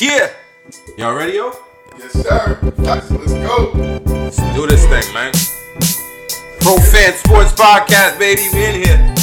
Yeah. Y'all ready, yo? Yes, sir. Let's, let's go. Let's do this thing, man. Pro Fan Sports Podcast, baby. We in here.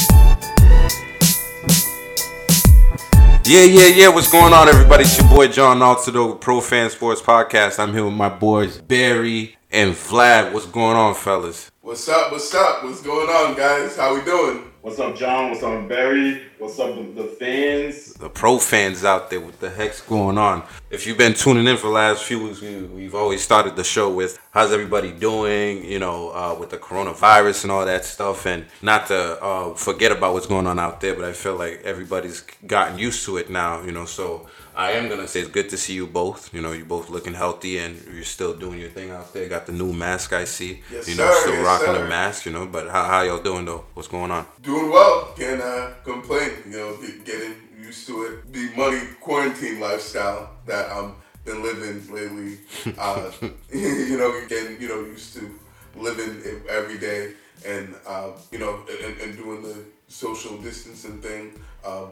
Yeah, yeah, yeah. What's going on, everybody? It's your boy John Altidor with Pro Fan Sports Podcast. I'm here with my boys Barry and Vlad. What's going on, fellas? What's up? What's up? What's going on, guys? How we doing? What's up, John? What's up, Barry? What's up, the, the fans? The pro fans out there, what the heck's going on? If you've been tuning in for the last few weeks, we, we've always started the show with how's everybody doing, you know, uh, with the coronavirus and all that stuff. And not to uh, forget about what's going on out there, but I feel like everybody's gotten used to it now, you know, so I am gonna say it's good to see you both. You know, you both looking healthy and you're still doing your thing out there. Got the new mask I see. Yes, you know, sir. still Yes, rocking sir. the mask. You know, but how how y'all doing though? What's going on? Doing well. Can't uh, complain. You know, get, getting used to it. The money quarantine lifestyle that I've been living lately. Uh, you know, getting you know used to living every day, and uh, you know, and, and doing the social distancing thing. Uh,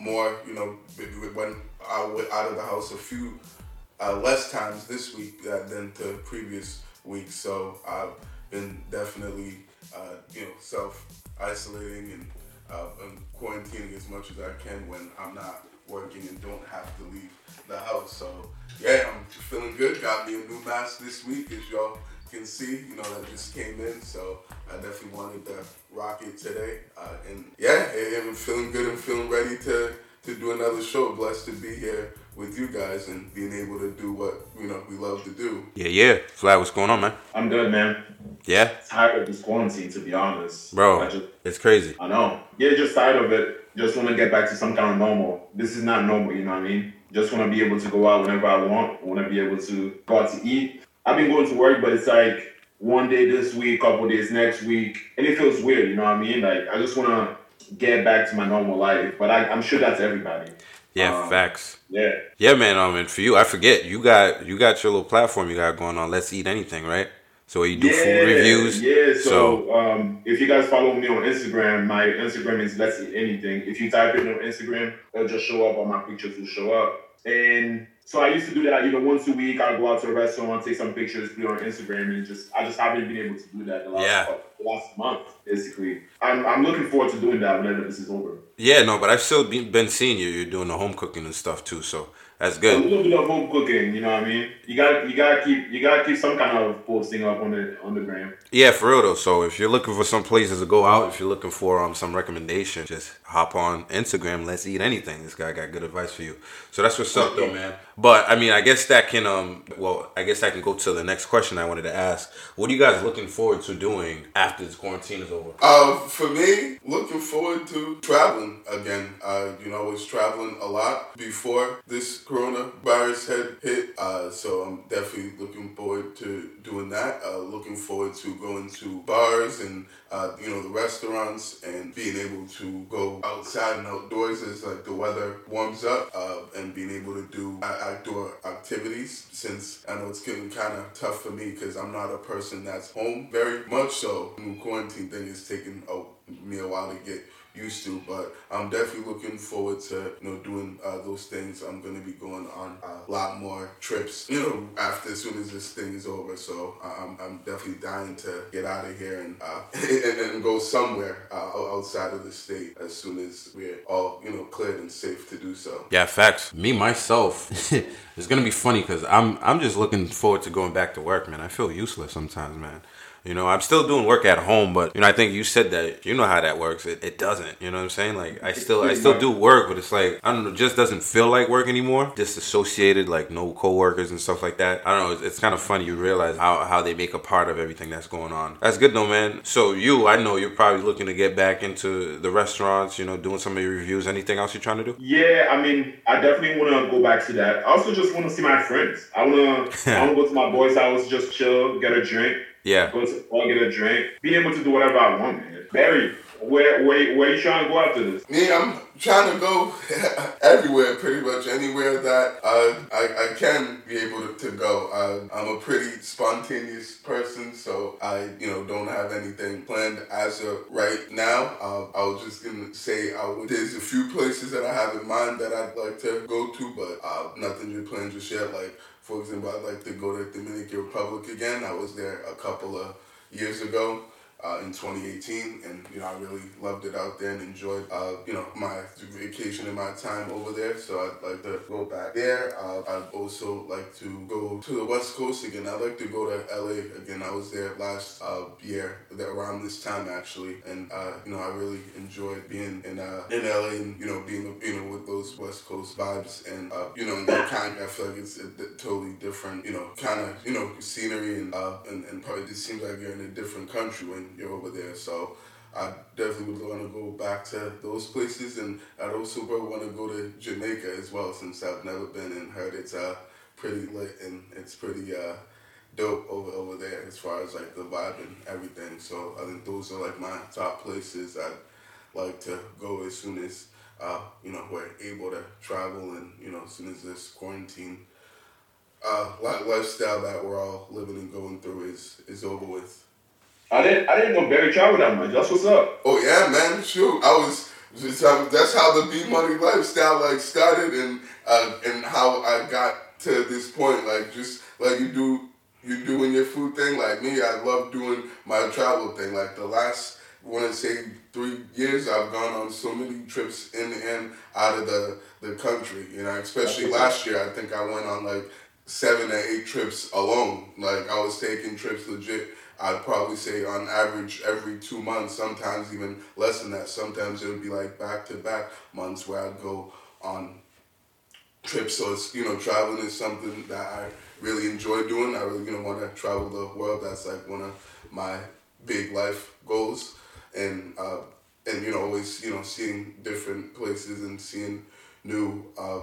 more, you know, when I went out of the house a few uh, less times this week than the previous week. So I've been definitely, uh, you know, self isolating and, uh, and quarantining as much as I can when I'm not working and don't have to leave the house. So yeah, I'm feeling good. Got me a new mask this week, as y'all can see. You know, that just came in, so I definitely wanted to rock it today. Uh, and yeah, I- I'm feeling good and feeling ready to to do another show. Blessed to be here with you guys and being able to do what you know we love to do. Yeah, yeah. Vlad, what's going on, man? I'm good, man. Yeah, Tired of this quarantine, to be honest. bro, just, it's crazy. I know. Yeah, just tired of it. Just want to get back to some kind of normal. This is not normal, you know what I mean? Just want to be able to go out whenever I want. Want to be able to go out to eat. I've been going to work, but it's like one day this week, couple days next week, and it feels weird, you know what I mean? Like I just want to get back to my normal life, but I, I'm sure that's everybody. Yeah, Um, facts. Yeah. Yeah, man. Um, and for you, I forget you got you got your little platform you got going on. Let's eat anything, right? So you do food reviews. Yeah, so, um, if you guys follow me on Instagram, my Instagram is Let's Eat Anything. If you type it on Instagram, it'll just show up, all my pictures will show up. And so I used to do that, you know, once a week. I'd go out to a restaurant, take some pictures, put it on Instagram, and just I just haven't been able to do that the last Yeah. couple- the last month, basically. I'm, I'm looking forward to doing that whenever this is over. Yeah, no, but I've still been, been seeing you. You're doing the home cooking and stuff too, so that's good. A little bit of home cooking, you know what I mean? You got you gotta keep you gotta keep some kind of posting up on the on the gram. Yeah, for real though. So if you're looking for some places to go out, if you're looking for um some recommendation, just hop on Instagram. Let's eat anything. This guy got good advice for you. So that's what's up though, man. But I mean, I guess that can um well, I guess that can go to the next question I wanted to ask. What are you guys looking forward to doing after this quarantine is over? Uh, for me, looking forward to traveling again. Uh, you know, I was traveling a lot before this coronavirus had hit, uh, so I'm definitely looking forward to doing that. Uh, looking forward to going to bars and uh, you know the restaurants and being able to go outside and outdoors as like the weather warms up uh, and being able to do outdoor activities. Since I know it's getting kind of tough for me because I'm not a person that's home very much, so the quarantine thing is taking me a while to get used to, but I'm definitely looking forward to you know doing uh, those things. I'm gonna be going on a lot more trips, you know, after as soon as this thing is over. So I- I'm, I'm definitely dying to get out of here and uh, and, and go somewhere uh, outside of the state as soon as we're all you know cleared and safe to do so. Yeah, facts. Me myself, it's gonna be funny because I'm I'm just looking forward to going back to work, man. I feel useless sometimes, man. You know, I'm still doing work at home, but you know, I think you said that you know how that works. It, it doesn't. You know what I'm saying? Like I still I still do work, but it's like I don't know, it just doesn't feel like work anymore. Disassociated, like no coworkers and stuff like that. I don't know. It's, it's kind of funny. You realize how how they make a part of everything that's going on. That's good though, man. So you, I know you're probably looking to get back into the restaurants. You know, doing some of your reviews. Anything else you're trying to do? Yeah, I mean, I definitely want to go back to that. I also just want to see my friends. I want to, I want to go to my boy's house, just chill, get a drink, Yeah. go to or get a drink, be able to do whatever I want, man. Barry, Where where where you trying to go after this? Me, I'm trying to go everywhere, pretty much anywhere that uh, I, I can be able to, to go. Uh, I'm a pretty spontaneous person, so I you know don't have anything planned as of right now. Uh, I was just gonna say I would, there's a few places that I have in mind that I'd like to go to, but uh, nothing to plan just yet. Like for example, I'd like to go to Dominican Republic again. I was there a couple of years ago uh, in 2018, and you know I really loved it out there and enjoyed uh, you know my vacation and my time over there. So I'd like to go back there. Uh, I'd also like to go to the West Coast again. I'd like to go to LA again. I was there last uh, year, around this time actually, and uh, you know I really enjoyed being in uh, in LA and you know being you know with those West Coast vibes and you know kind of I feel like it's a, a totally different you know kind of you know scenery and and and probably it seems like you're in a different country when you're over there. So I definitely would want to go back to those places, and I'd also want to go to Jamaica as well, since I've never been and heard it's uh pretty lit and it's pretty uh dope over over there as far as like the vibe and everything. So I think those are like my top places I'd like to go as soon as uh you know we're able to travel and you know as soon as this quarantine uh lifestyle that we're all living and going through is is over with. I didn't I didn't know Barry traveled that much. That's what's up. Oh yeah, man. Shoot, I was just that's how the B money lifestyle like started and uh, and how I got to this point. Like just like you do you doing your food thing. Like me, I love doing my travel thing. Like the last I want to say three years, I've gone on so many trips in and out of the the country. You know, especially last year, I think I went on like seven or eight trips alone. Like I was taking trips legit I'd probably say on average every two months, sometimes even less than that. Sometimes it would be like back to back months where I'd go on trips. So it's, you know, traveling is something that I really enjoy doing. I really, you know, want to travel the world. That's like one of my big life goals. And, uh, and you know, always, you know, seeing different places and seeing new, uh,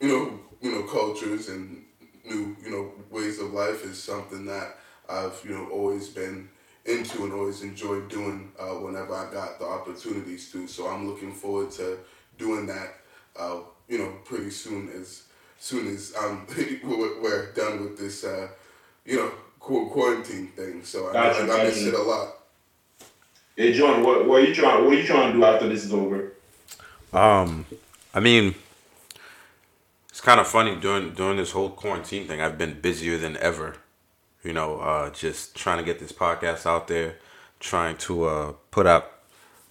you know, you know, cultures and new, you know, ways of life is something that I've you know always been into and always enjoyed doing uh, whenever I got the opportunities to. So I'm looking forward to doing that. Uh, you know, pretty soon as soon as um we're done with this uh, you know quarantine thing. So I, I, I miss it a lot. Hey John, what what are you trying what are you trying to do after this is over? Um, I mean, it's kind of funny during during this whole quarantine thing. I've been busier than ever you know, uh, just trying to get this podcast out there, trying to uh, put out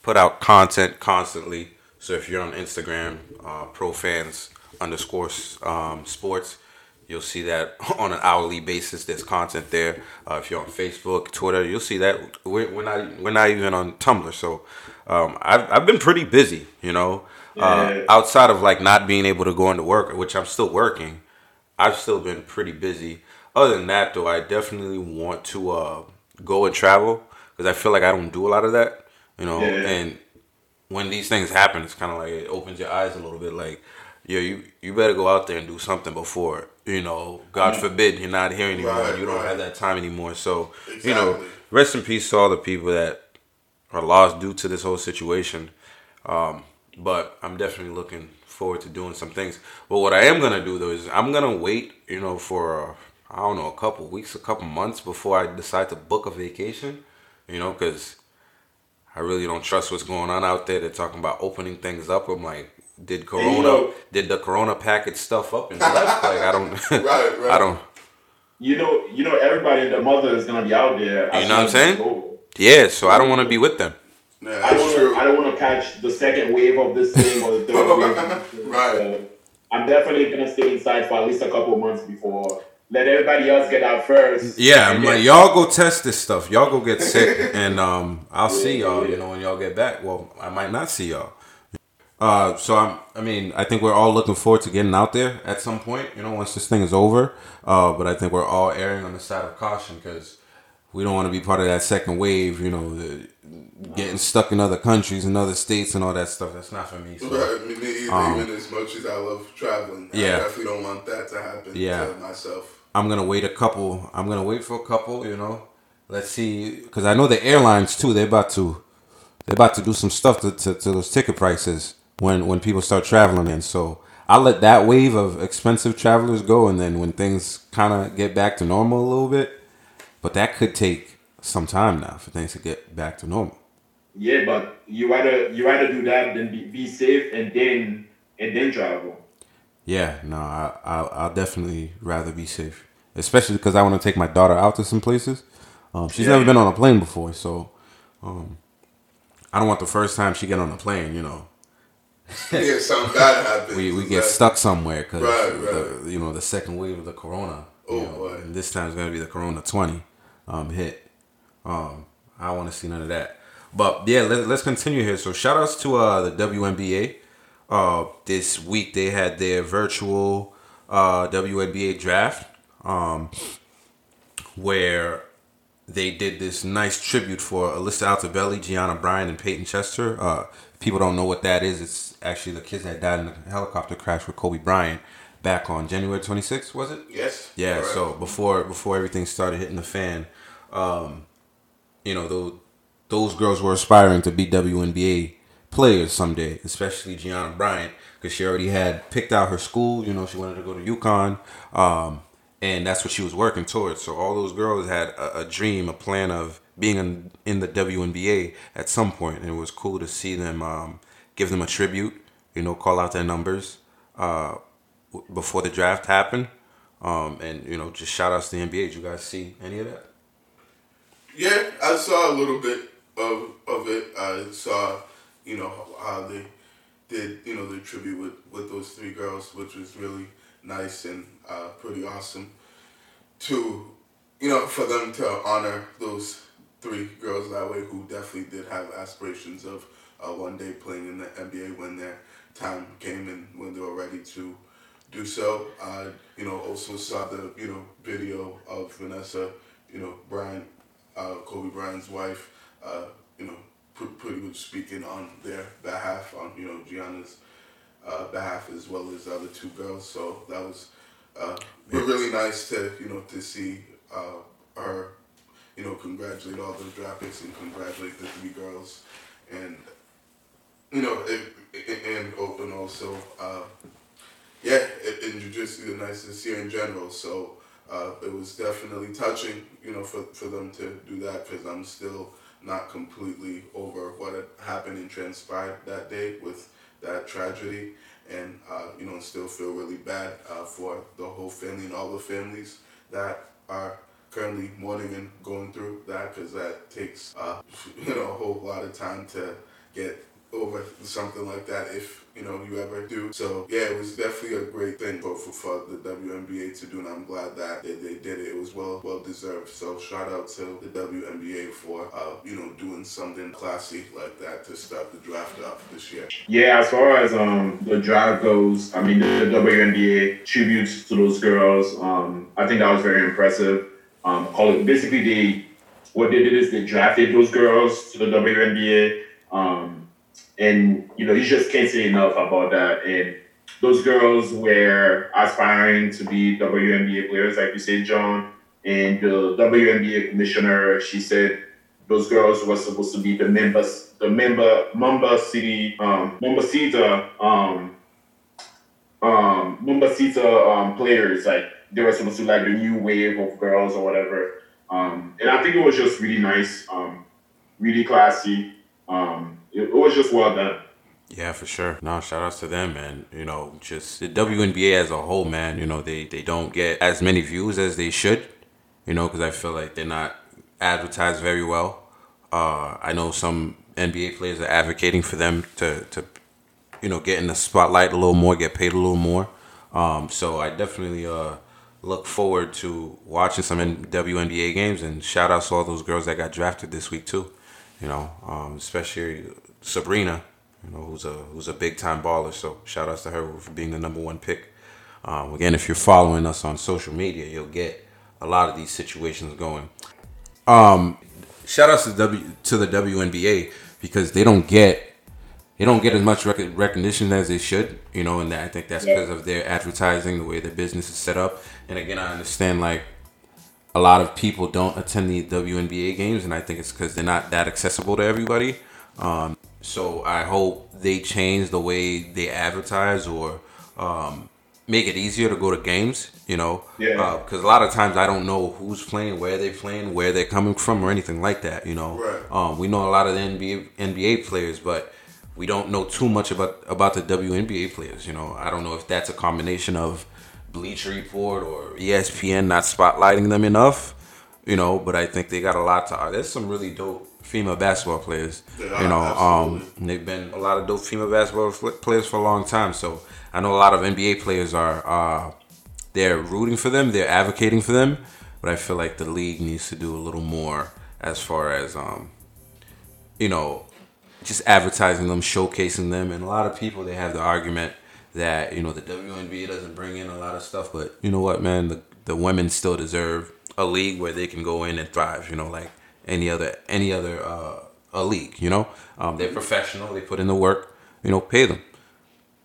put out content constantly. So if you're on Instagram, uh, pro fans underscore um, sports, you'll see that on an hourly basis. There's content there. Uh, if you're on Facebook, Twitter, you'll see that. We're, we're not we're not even on Tumblr. So um, I've I've been pretty busy. You know, uh, outside of like not being able to go into work, which I'm still working. I've still been pretty busy other than that, though, I definitely want to uh, go and travel because I feel like I don't do a lot of that, you know. Yeah. And when these things happen, it's kind of like it opens your eyes a little bit. Like, yeah, you you better go out there and do something before, you know. God mm forbid you're not here anymore. Right, you don't right. have that time anymore. So, exactly. you know, rest in peace to all the people that are lost due to this whole situation. Um, but I'm definitely looking forward to doing some things. But what I am gonna do though is I'm gonna wait, you know, for. I don't know, a couple weeks, a couple months before I decide to book a vacation, you know, because I really don't trust what's going on out there. They're talking about opening things up. I'm like, did Corona, you know, did the Corona package stuff up and left? like, I don't, right, right. I don't. You know, you know, everybody and their mother is gonna be out there. You know what I'm saying? Yeah, so I don't want to be with them. I don't. Wanna, I don't want to catch the second wave of this thing or the third wave. right. So I'm definitely gonna stay inside for at least a couple months before let everybody else get out first. Yeah, I'm like, y'all go test this stuff. Y'all go get sick, and um, I'll see y'all. You know, when y'all get back. Well, I might not see y'all. Uh, so I'm. I mean, I think we're all looking forward to getting out there at some point. You know, once this thing is over. Uh, but I think we're all erring on the side of caution because we don't want to be part of that second wave. You know, the, getting stuck in other countries and other states and all that stuff. That's not for me. So. Right, me either. Um, even as much as I love traveling, yeah, I definitely don't want that to happen. Yeah. to myself. I'm gonna wait a couple. I'm gonna wait for a couple. You know, let's see, because I know the airlines too. They're about to, they're about to do some stuff to, to, to those ticket prices when when people start traveling and So I'll let that wave of expensive travelers go, and then when things kind of get back to normal a little bit, but that could take some time now for things to get back to normal. Yeah, but you rather you rather do that than be, be safe and then and then travel. Yeah, no, I, I I'll definitely rather be safe, especially because I want to take my daughter out to some places. Um, she's Yeah. never been on a plane before, so um, I don't want the first time she get on a plane, you know, yeah, something bad happens. we we get stuck somewhere because Right, the you know the second wave of the corona. Oh, you know, boy. and this time it's gonna be the corona twenty um, hit. Um, I don't want to see none of that. But yeah, let, let's continue here. So shout outs to uh, the WNBA. Uh, this week they had their virtual uh, WNBA draft, um, where they did this nice tribute for Alyssa Altobelli, Gianna Bryant, and Payton Chester. Uh, people don't know what that is. It's actually the kids that died in the helicopter crash with Kobe Bryant back on January 26th, was it? Yes. Yeah. correct. So before before everything started hitting the fan, um, you know those those girls were aspiring to be WNBA players someday, especially Gianna Bryant, because she already had picked out her school. You know, she wanted to go to UConn, um, and that's what she was working towards. So all those girls had a, a dream, a plan of being in, in the WNBA at some point, and it was cool to see them um, give them a tribute. You know, call out their numbers uh, w- before the draft happened. Um, and you know, just shout outs to the NBA. Did you guys see any of that? Yeah, I saw a little bit of of it. I saw, you know, how they did, you know, the tribute with with those three girls, which was really nice and uh, pretty awesome. To, you know, for them to honor those three girls that way, who definitely did have aspirations of uh, one day playing in the NBA when their time came and when they were ready to do so. I, you know, also saw the, you know, video of Vanessa, you know, Bryant, uh, Kobe Bryant's wife, uh, you know, pretty much speaking on their behalf, on, you know, Gianna's uh, behalf as well as the other two girls. So that was uh, really nice to, you know, to see uh, her, you know, congratulate all the draft picks and congratulate the three girls. And, you know, it, it, and, and also, uh, yeah, in, in jiu-jitsu, nice to see in general. So uh, it was definitely touching, you know, for, for them to do that because I'm still not completely over what had happened and transpired that day with that tragedy. And, uh, you know, still feel really bad uh, for the whole family and all the families that are currently mourning and going through that because that takes, uh, you know, a whole lot of time to get over something like that if you know you ever do. So yeah, it was definitely a great thing for, for, the WNBA to do, and I'm glad that they, they did it. It was well well deserved. So shout out to the WNBA for uh, you know doing something classy like that to start the draft off this year. Yeah, as far as um the draft goes, I mean the, the WNBA tributes to those girls. Um, I think that was very impressive. Um, call it basically they what they did is they drafted those girls to the WNBA. Um, and you know you just can't say enough about that. And those girls were aspiring to be WNBA players, like you said, John. And the WNBA commissioner, she said those girls were supposed to be the members, the member, Mambacita, um, Mambacita, um, um, Mambacita um, players. Like they were supposed to like the new wave of girls or whatever. Um, and I think it was just really nice, um, really classy. Um, it, was just well done. Yeah, for sure. No, shout outs to them, man. You know, just the WNBA as a whole, man. You know, they, they don't get as many views as they should, you know, because I feel like they're not advertised very well. Uh, I know some NBA players are advocating for them to, to, you know, get in the spotlight a little more, get paid a little more. Um, so I definitely uh, look forward to watching some WNBA games and shout outs to all those girls that got drafted this week, too. You know, um, especially Sabrina you know, who's a who's a big time baller. So shout outs to her for being the number one pick. Um, again, if you're following us on social media, you'll get a lot of these situations going. Um, shout outs to W to the WNBA because they don't get they don't get as much rec- recognition as they should. You know, and I think that's because of their advertising, the way their business is set up. And again, I understand like a lot of people don't attend the WNBA games, and I think it's because they're not that accessible to everybody. Um, so I hope they change the way they advertise or um, make it easier to go to games. You know, Yeah. Because a lot of times I don't know who's playing, where they're playing, where they're coming from, or anything like that. You know, Right. um, we know a lot of the NBA NBA players, but we don't know too much about about the WNBA players. You know, I don't know if that's a combination of Bleacher Report or ESPN not spotlighting them enough. You know, but I think they got a lot to. There's some really dope female basketball players. You know, um, they've been a lot of dope female basketball players for a long time. So I know a lot of NBA players are uh, they're rooting for them, they're advocating for them, but I feel like the league needs to do a little more as far as um, you know, just advertising them, showcasing them, and a lot of people they have the argument that you know the WNBA doesn't bring in a lot of stuff, but you know what, man, the the women still deserve a league where they can go in and thrive. You know, like any other any other uh, a league. You know, um, they're professional, they put in the work. You know, pay them,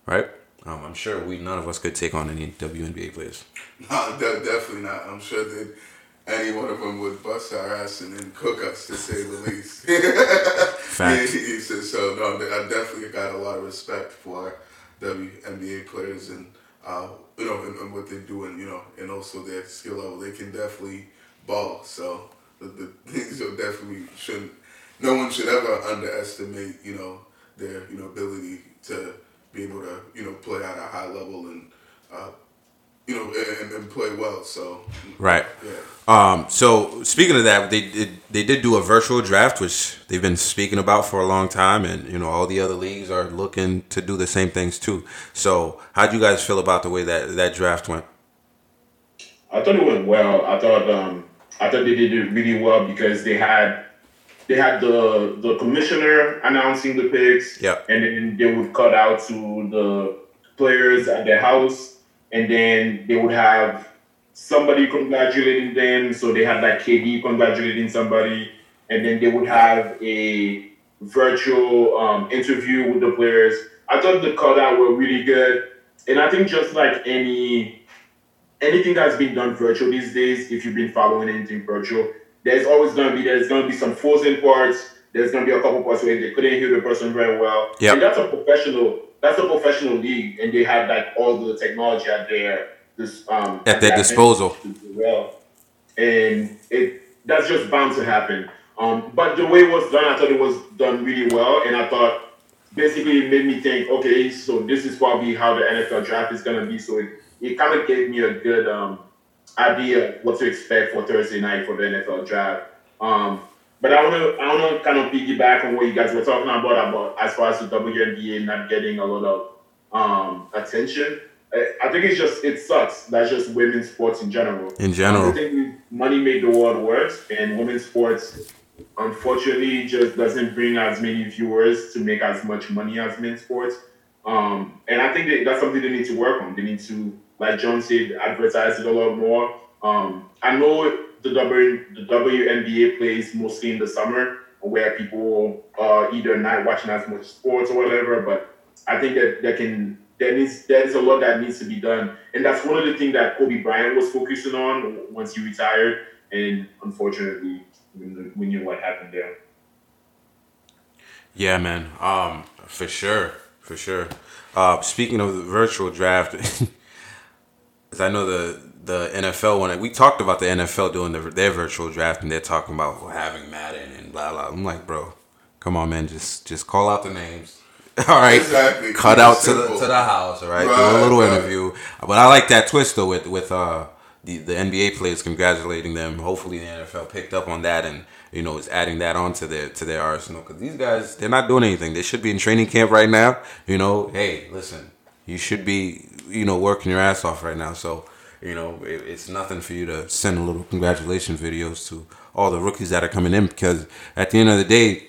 right? Um, I'm sure we none of us could take on any WNBA players. No, de- definitely not. I'm sure that any one of them would bust our ass and then cook us, to say the least. Facts. Yeah, so, so no, I definitely got a lot of respect for WNBA players and uh, you know and, and what they're doing, you know, and also their skill level. They can definitely ball. So the, the so definitely shouldn't. No one should ever underestimate, you know, their you know ability to be able to you know play at a high level and uh, you know and, and play well. So Right. yeah. Um, so speaking of that, they did they did do a virtual draft, which they've been speaking about for a long time, and you know all the other leagues are looking to do the same things too. So how do you guys feel about the way that that draft went? I thought it went well. I thought um, I thought they did it really well because they had they had the the commissioner announcing the picks, Yeah. and then they would cut out to the players at their house, and then they would have somebody congratulating them. So they had like KD congratulating somebody, and then they would have a virtual um, interview with the players. I thought the cutout were really good, and I think just like any anything that's been done virtual these days, if you've been following anything virtual, there's always gonna be there's gonna be some frozen parts. There's gonna be a couple parts where they couldn't hear the person very well. Yeah, And that's a professional that's a professional league and they have like all the technology at their this um At their disposal. Well. And it that's just bound to happen. Um but the way it was done, I thought it was done really well and I thought basically it made me think, okay, so this is probably how the NFL draft is gonna be. So it, it kind of gave me a good um, idea what to expect for Thursday night for the NFL draft. Um, but I wanna I wanna kind of piggyback on what you guys were talking about about as far as the WNBA not getting a lot of um, attention. I, I think it's just it sucks. That's just women's sports in general. In general. I think money made the world worse, and women's sports unfortunately just doesn't bring as many viewers to make as much money as men's sports. Um, and I think that that's something they need to work on. They need to, like John said, advertise it a lot more. Um, I know the W the WNBA plays mostly in the summer, where people are either not watching as much sports or whatever. But I think that there can there needs there's a lot that needs to be done, and that's one of the things that Kobe Bryant was focusing on once he retired. And unfortunately, we knew what happened there. Yeah, man. Um, for sure, for sure. Uh, speaking of the virtual draft, 'cause I know the the NFL when we talked about the NFL doing the, their virtual draft, and they're talking about having Madden and blah blah. I'm like, bro, come on, man, just just call out the names. All right, Exactly. cut Keep out to the to the house. All right, do a little right. interview. But I like that twist though with with uh the the NBA players congratulating them. Hopefully the NFL picked up on that and you know is adding that onto their to their arsenal because these guys they're not doing anything. They should be in training camp right now. You know, hey, listen, you should be you know working your ass off right now. So you know it, it's nothing for you to send a little congratulation videos to all the rookies that are coming in because at the end of the day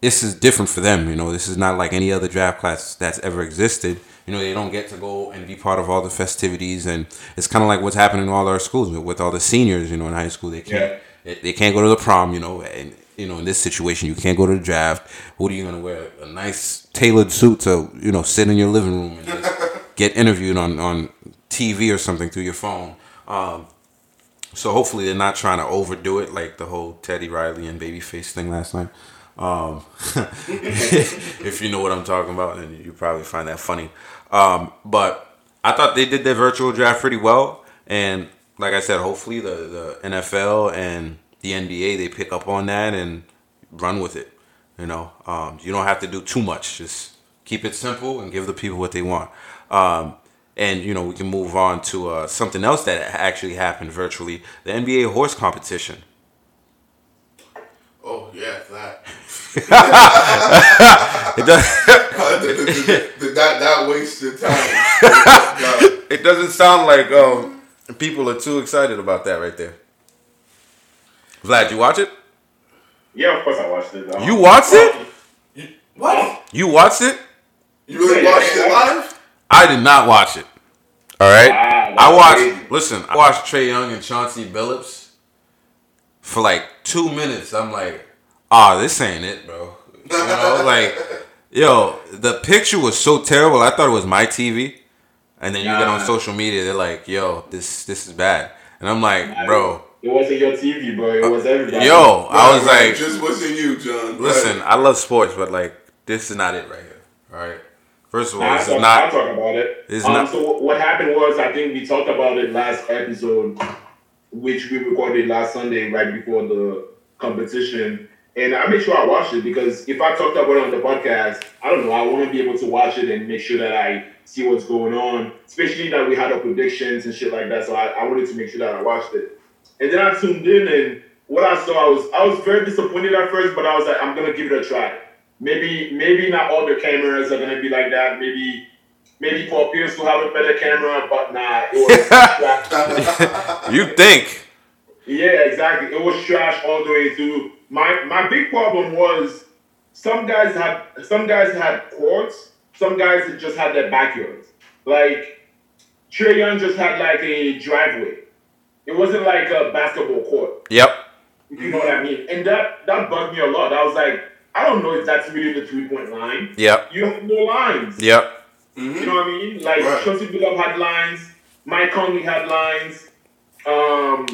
this is different for them. You know, this is not like any other draft class that's ever existed. You know, they don't get to go and be part of all the festivities, and it's kind of like what's happening in all our schools with, all the seniors. You know, in high school, they can't they, they can't go to the prom. You know, and you know in this situation, you can't go to the draft. What are you gonna wear? A nice tailored suit to you know sit in your living room and just get interviewed on on TV or something through your phone. Um, so hopefully they're not trying to overdo it like the whole Teddy Riley and Babyface thing last night. Um, if you know what I'm talking about, then you probably find that funny. Um, but I thought they did their virtual draft pretty well, and like I said, hopefully the the NFL and the NBA they pick up on that and run with it. You know, um, you don't have to do too much. Just keep it simple and give the people what they want. Um, and you know, we can move on to uh, something else that actually happened virtually: the NBA horse competition. Oh yeah, that. It does. that that wasted time. it doesn't sound like um, people are too excited about that right there. Vlad, you watch it? Yeah, of course I watched it. You watched it? what? You watched it? You really Yeah, watched it live? I did not watch it. All right. Wow, I watched. crazy. Listen, I watched Trae Young and Chauncey Billups for like two minutes. I'm like, ah, this ain't it, bro. You know, like, yo, the picture was so terrible. I thought it was my TV, and then you get on social media, they're like, yo, this this is bad, and I'm like, Nah, bro, It wasn't your TV, bro. It was everybody. yo, I was Right, right. like, just wasn't you, John. listen, I love sports, but like, this is not it right here. All right. First of all, I'll this talk, is I'll not. talk about it. It's um, not- So what- what happened was, I think we talked about it last episode, which we recorded last Sunday, right before the competition. And I made sure I watched it because if I talked about it on the podcast, I don't know, I want to be able to watch it and make sure that I see what's going on, especially that we had our predictions and shit like that. So I, I wanted to make sure that I watched it. And then I tuned in and what I saw, I was I was very disappointed at first, but I was like, I'm gonna give it a try. Maybe maybe not all the cameras are gonna be like that. Maybe maybe Paul Pierce will have a better camera, but nah, it was trash. You think? yeah, exactly. It was trash all the way through. My my big problem was some guys had some guys had courts, some guys just had their backyards. Like Trae Young just had like a driveway. It wasn't like a basketball court. Yep. You know what I mean. And that that bugged me a lot. I was like, I don't know if that's really the three point line. Yep. You have no lines. Yep. You know what I mean? Like Right. Chauncey Billup had lines, Mike Conley had lines, um,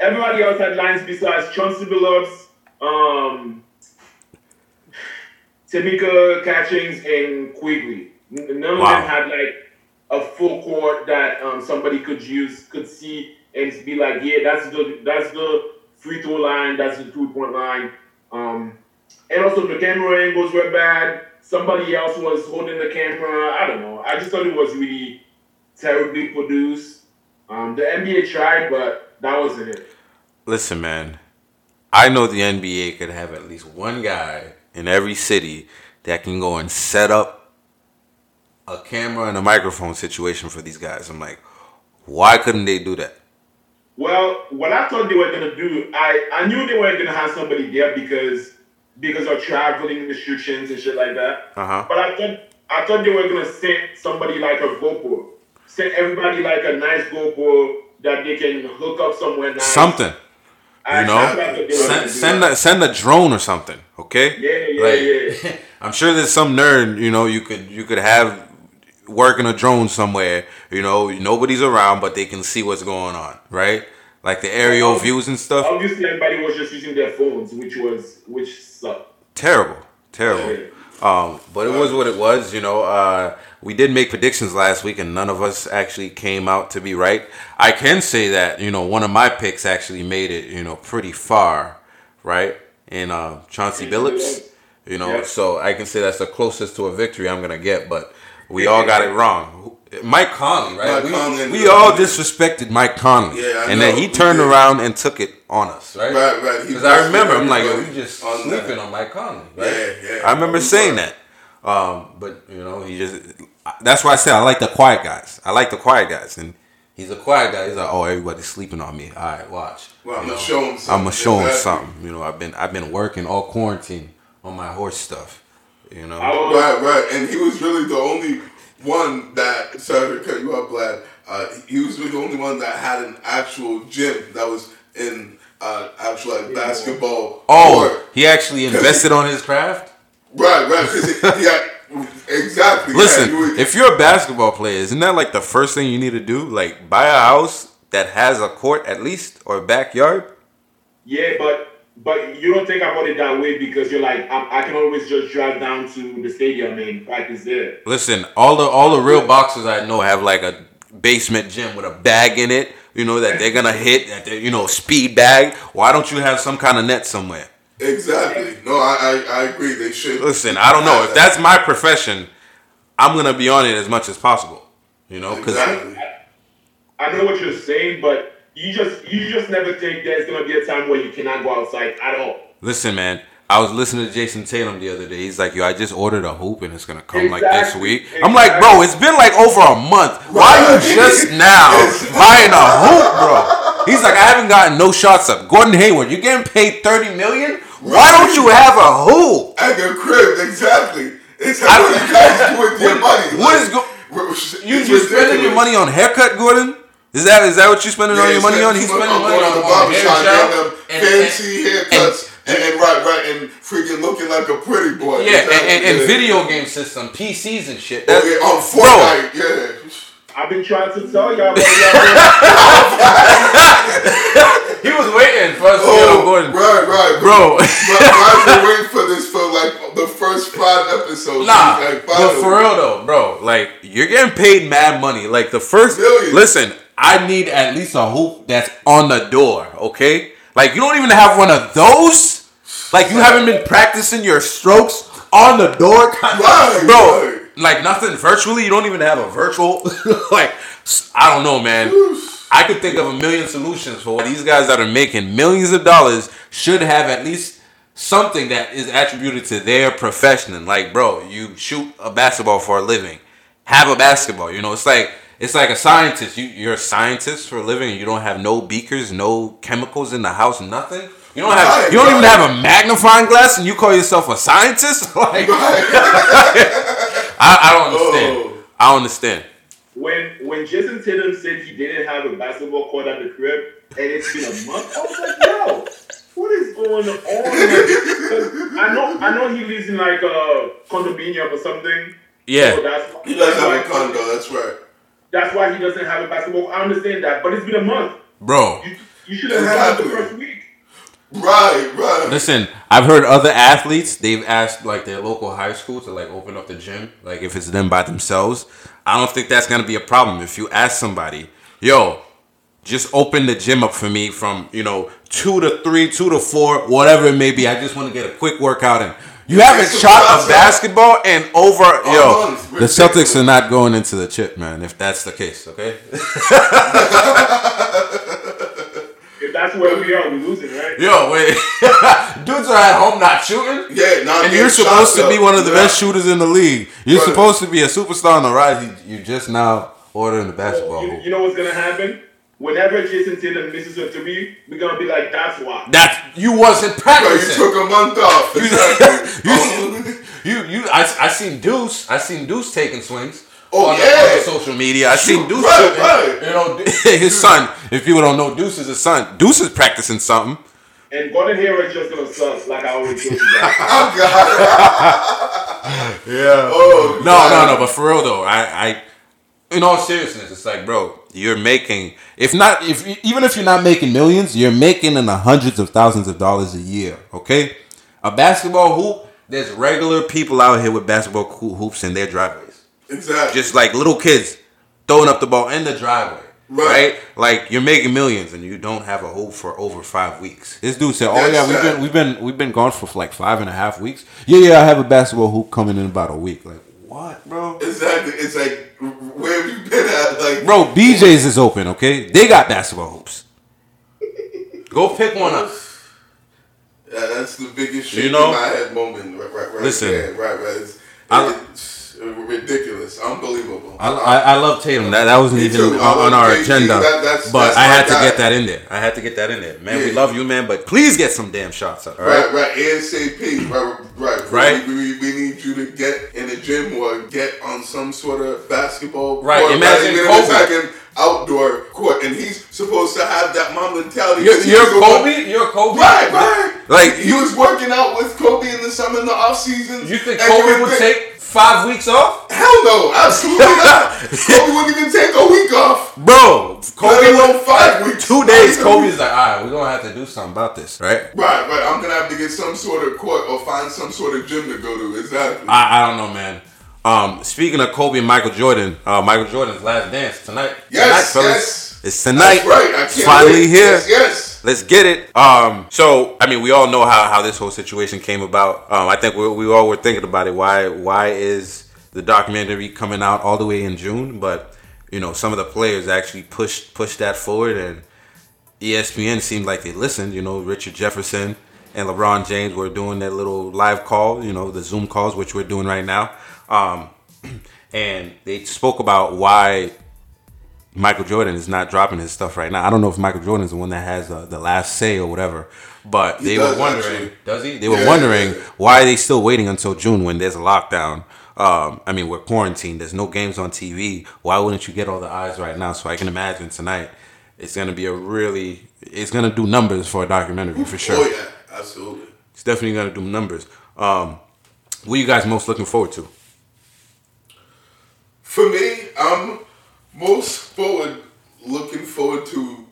everybody else had lines besides Chauncey Billups, um, Tamika Catchings, and Quigley. N- None of them had like a full court that um, somebody could use, could see, and be like, yeah, that's the that's the free throw line, that's the three point line. Um, and also the camera angles were bad. Somebody else was holding the camera. I don't know. I just thought it was really terribly produced. Um, the NBA tried, but that wasn't it. Listen, man. I know the NBA could have at least one guy in every city that can go and set up a camera and a microphone situation for these guys. I'm like, why couldn't they do that? Well, what I thought they were gonna do, I, I knew they weren't gonna have somebody there because because of traveling restrictions and shit like that. Uh huh. But I thought I thought they were gonna send somebody like a GoPro, send everybody like a nice GoPro that they can hook up somewhere nice. Something, I- you know. what I thought they were gonna Send send a, send a drone or something, okay? Yeah, yeah, Like, yeah. I'm sure there's some nerd, you know, you could you could have working a drone somewhere, you know, nobody's around, but they can see what's going on, right? Like the aerial views and stuff. Obviously, everybody was just using their phones, which was which sucked. Terrible, terrible. Um, but it was what it was, you know. Uh, we did make predictions last week, and none of us actually came out to be right. I can say that you know one of my picks actually made it, you know, pretty far, right? In uh, Chauncey Billups, you know, Yeah. so I can say that's the closest to a victory I'm gonna get. But we all got it wrong. Mike Conley, right? Mike we, Conley. we all disrespected Mike Conley, Yeah, I and know. then he turned did. around and took it on us, right? Right, right. Because I remember, I'm like, yo, we just on sleeping that. on Mike Conley, right? Yeah, yeah. I remember saying that. Um, but you know, he just that's why I said I like the quiet guys. I like the quiet guys, and he's a quiet guy. He's like, oh, everybody's sleeping on me. All right, watch. Well, I'm gonna show him I'm something. gonna show him something. You know, I've been I've been working all quarantine on my horse stuff. You know, I Right, right. And he was really the only one that, sorry to cut you off, Vlad. Uh, he was really the only one that had an actual gym that was in uh, actual like basketball. oh, court. he actually invested on his craft. Right, right. Because he, he had, exactly. yeah, Listen, he was- if you're a basketball player, isn't that like the first thing you need to do? Like buy a house that has a court at least or a backyard. yeah, but but you don't think about it that way because you're like, I, I can always just drive down to the stadium and practice there. Listen, all the all the real boxers I know have like a basement gym with a bag in it. You know that they're gonna hit. That they, you know speed bag. Why don't you have some kind of net somewhere? Exactly. No, I, I, I agree. They should. Listen, I don't know if that's my profession. I'm gonna be on it as much as possible. You know, because Exactly. I know what you're saying, but you just you just never think there's gonna be a time where you cannot go outside at all. listen, man. I was listening to Jayson Tatum the other day. He's like, "Yo, I just ordered a hoop and it's gonna come like this Exactly, week." I'm like, "Bro, it's been like over a month. Why you just now buying a hoop, bro?" He's like, "I haven't gotten no shots up." Gordon Hayward, you're getting paid thirty million? Why don't you have a hoop? At your crib, exactly. It's I how you guys do with your money. What is go- You you spending your money on haircut, Gordon? Is that is that what you spending all your money on? He's spending money on, the on barbershop, getting them and- fancy haircuts, and, and right, right, and freaking looking like a pretty boy. Yeah, and, and, and Yeah. video game system, PCs and shit. Oh, That- yeah, on Bro, yeah. I've been trying to tell y'all, but y'all he was waiting for us to get on Oh, Gordon. right, right, Bro. But I've been waiting for this for like the first five episodes. Nah, like, but for real though, bro, like you're getting paid mad money. Like the first, Millions. listen, I need at least a hoop that's on the door. Okay, like you don't even have one of those. Like you haven't been practicing your strokes on the door, bro. Like nothing virtually. You don't even have a virtual. like I don't know, man. I could think of a million solutions for these guys that are making millions of dollars should have at least something that is attributed to their profession. Like, bro, you shoot a basketball for a living. Have a basketball. You know, it's like it's like a scientist. You you're a scientist for a living and you don't have no beakers, no chemicals in the house, nothing. You don't have Right, you don't even have a magnifying glass and you call yourself a scientist? Like I, I don't understand. Oh. I don't understand. when when Jayson Tatum said he didn't have a basketball court at the crib and it's been a month, I was like, yo, what is going on? 'Cause I know I know he lives in like a condominium or something. Yeah. So that's, He does that's have a condo, that's right. That's why he doesn't have a basketball. I understand that, but it's been a month. Bro, You, you should have had it the first week. Right, right. Listen, I've heard other athletes, they've asked like their local high school to like open up the gym, like if it's them by themselves. I don't think that's gonna be a problem. If you ask somebody, yo, just open the gym up for me from, you know, two to three, two to four, whatever it may be. I just want to get a quick workout in. You haven't shot a basketball in over yo. month. The Celtics are not going into the chip, man, if that's the case, okay? If that's where we are, we're losing, right? Yo, wait. Dudes are at home not shooting? Yeah, not And you're supposed shots to be up. one of the Yeah. best shooters in the league. You're Right. supposed to be a superstar on the rise. You, you just now ordering the basketball You, hoop. you know what's gonna happen? Whenever Jayson Tatum misses a three, we're gonna be like, that's why. That you wasn't Bro, you took a month off. Exactly. Oh, You you I, I seen Deuce. I seen Deuce taking swings. Oh, on, the, yeah. on the social media. I seen Deuce. right, shooting. right. You know his son. If people don't know, Deuce is his son. Deuce is practicing something. And Gordon Hayward just gonna suck, like I always told you guys. oh, God. Yeah. Oh, No, God. no, no. But for real though, I, I, in all seriousness, it's like, bro, you're making. If not, if even if you're not making millions, you're making in the hundreds of thousands of dollars a year. Okay, a basketball hoop. There's regular people out here with basketball hoops in their driveways, Exactly. just like little kids throwing up the ball in the driveway. Right. Right. like you're making millions and you don't have a hoop for over five weeks. This dude said, "Oh That's yeah, we've sad. been we've been we've been gone for like five and a half weeks. Yeah, yeah, I have a basketball hoop coming in about a week. Like what, bro? Exactly. It's like, where have you been at? Like, Bro, BJ's is open, okay? They got basketball hoops. Go pick one up. Yeah, that's the biggest You know? in my head moment. Right, right, right Listen. there. Right, right. It's, I- it's ridiculous. Unbelievable. I, I, I love Tatum. That that wasn't even too. On, on our KG. agenda, That- that's- but that's I had to guy. get that in there. I had to get that in there, man. We love you, man, but please get some damn shots up, all right? Right, right, ASAP. Right, right, Right. We, we, we need you to get in the gym or get on some sort of basketball Right, court. imagine Kobe. it's like an outdoor court, and he's supposed to have that mom mentality. You're, you're Kobe. You're Kobe. Right, right. Like, he was working out with Kobe in the summer in the off season. You think Kobe would take five weeks off? Hell no, absolutely not. Kobe wouldn't even take a week off. Bro, Kobe alone five weeks. Two days, Kobe's like, all right, we're gonna have to do something about this, right? Right, right. I'm gonna have to get some sort of court or find some sort of gym to go to. Exactly. I, I don't know, man. Um, speaking of Kobe and Michael Jordan, uh, Michael Jordan's last dance tonight. Yes, tonight, fellas. yes. It's tonight. That's right. I can't finally wait. here. Yes, yes. Let's get it. Um, so I mean, we all know how, how this whole situation came about. Um, I think we, we all were thinking about it. Why why is the documentary coming out all the way in June? But you know, some of the players actually pushed pushed that forward, and ESPN seemed like they listened. You know, Richard Jefferson and LeBron James were doing their little live call. You know, the Zoom calls, which we're doing right now. Um, and they spoke about why Michael Jordan is not dropping his stuff right now. I don't know if Michael Jordan is the one that has the, the last say or whatever, but He they were wondering, does he? They were Yeah, wondering yeah. why are they still waiting until June when there's a lockdown. Um, I mean, we're quarantined. There's no games on TV. Why wouldn't you get all the eyes right now? So I can imagine tonight it's gonna be a really, it's gonna do numbers for a documentary for sure. Oh yeah, absolutely. It's definitely gonna do numbers. Um, what are you guys most looking forward to? For me, I'm most forward looking forward to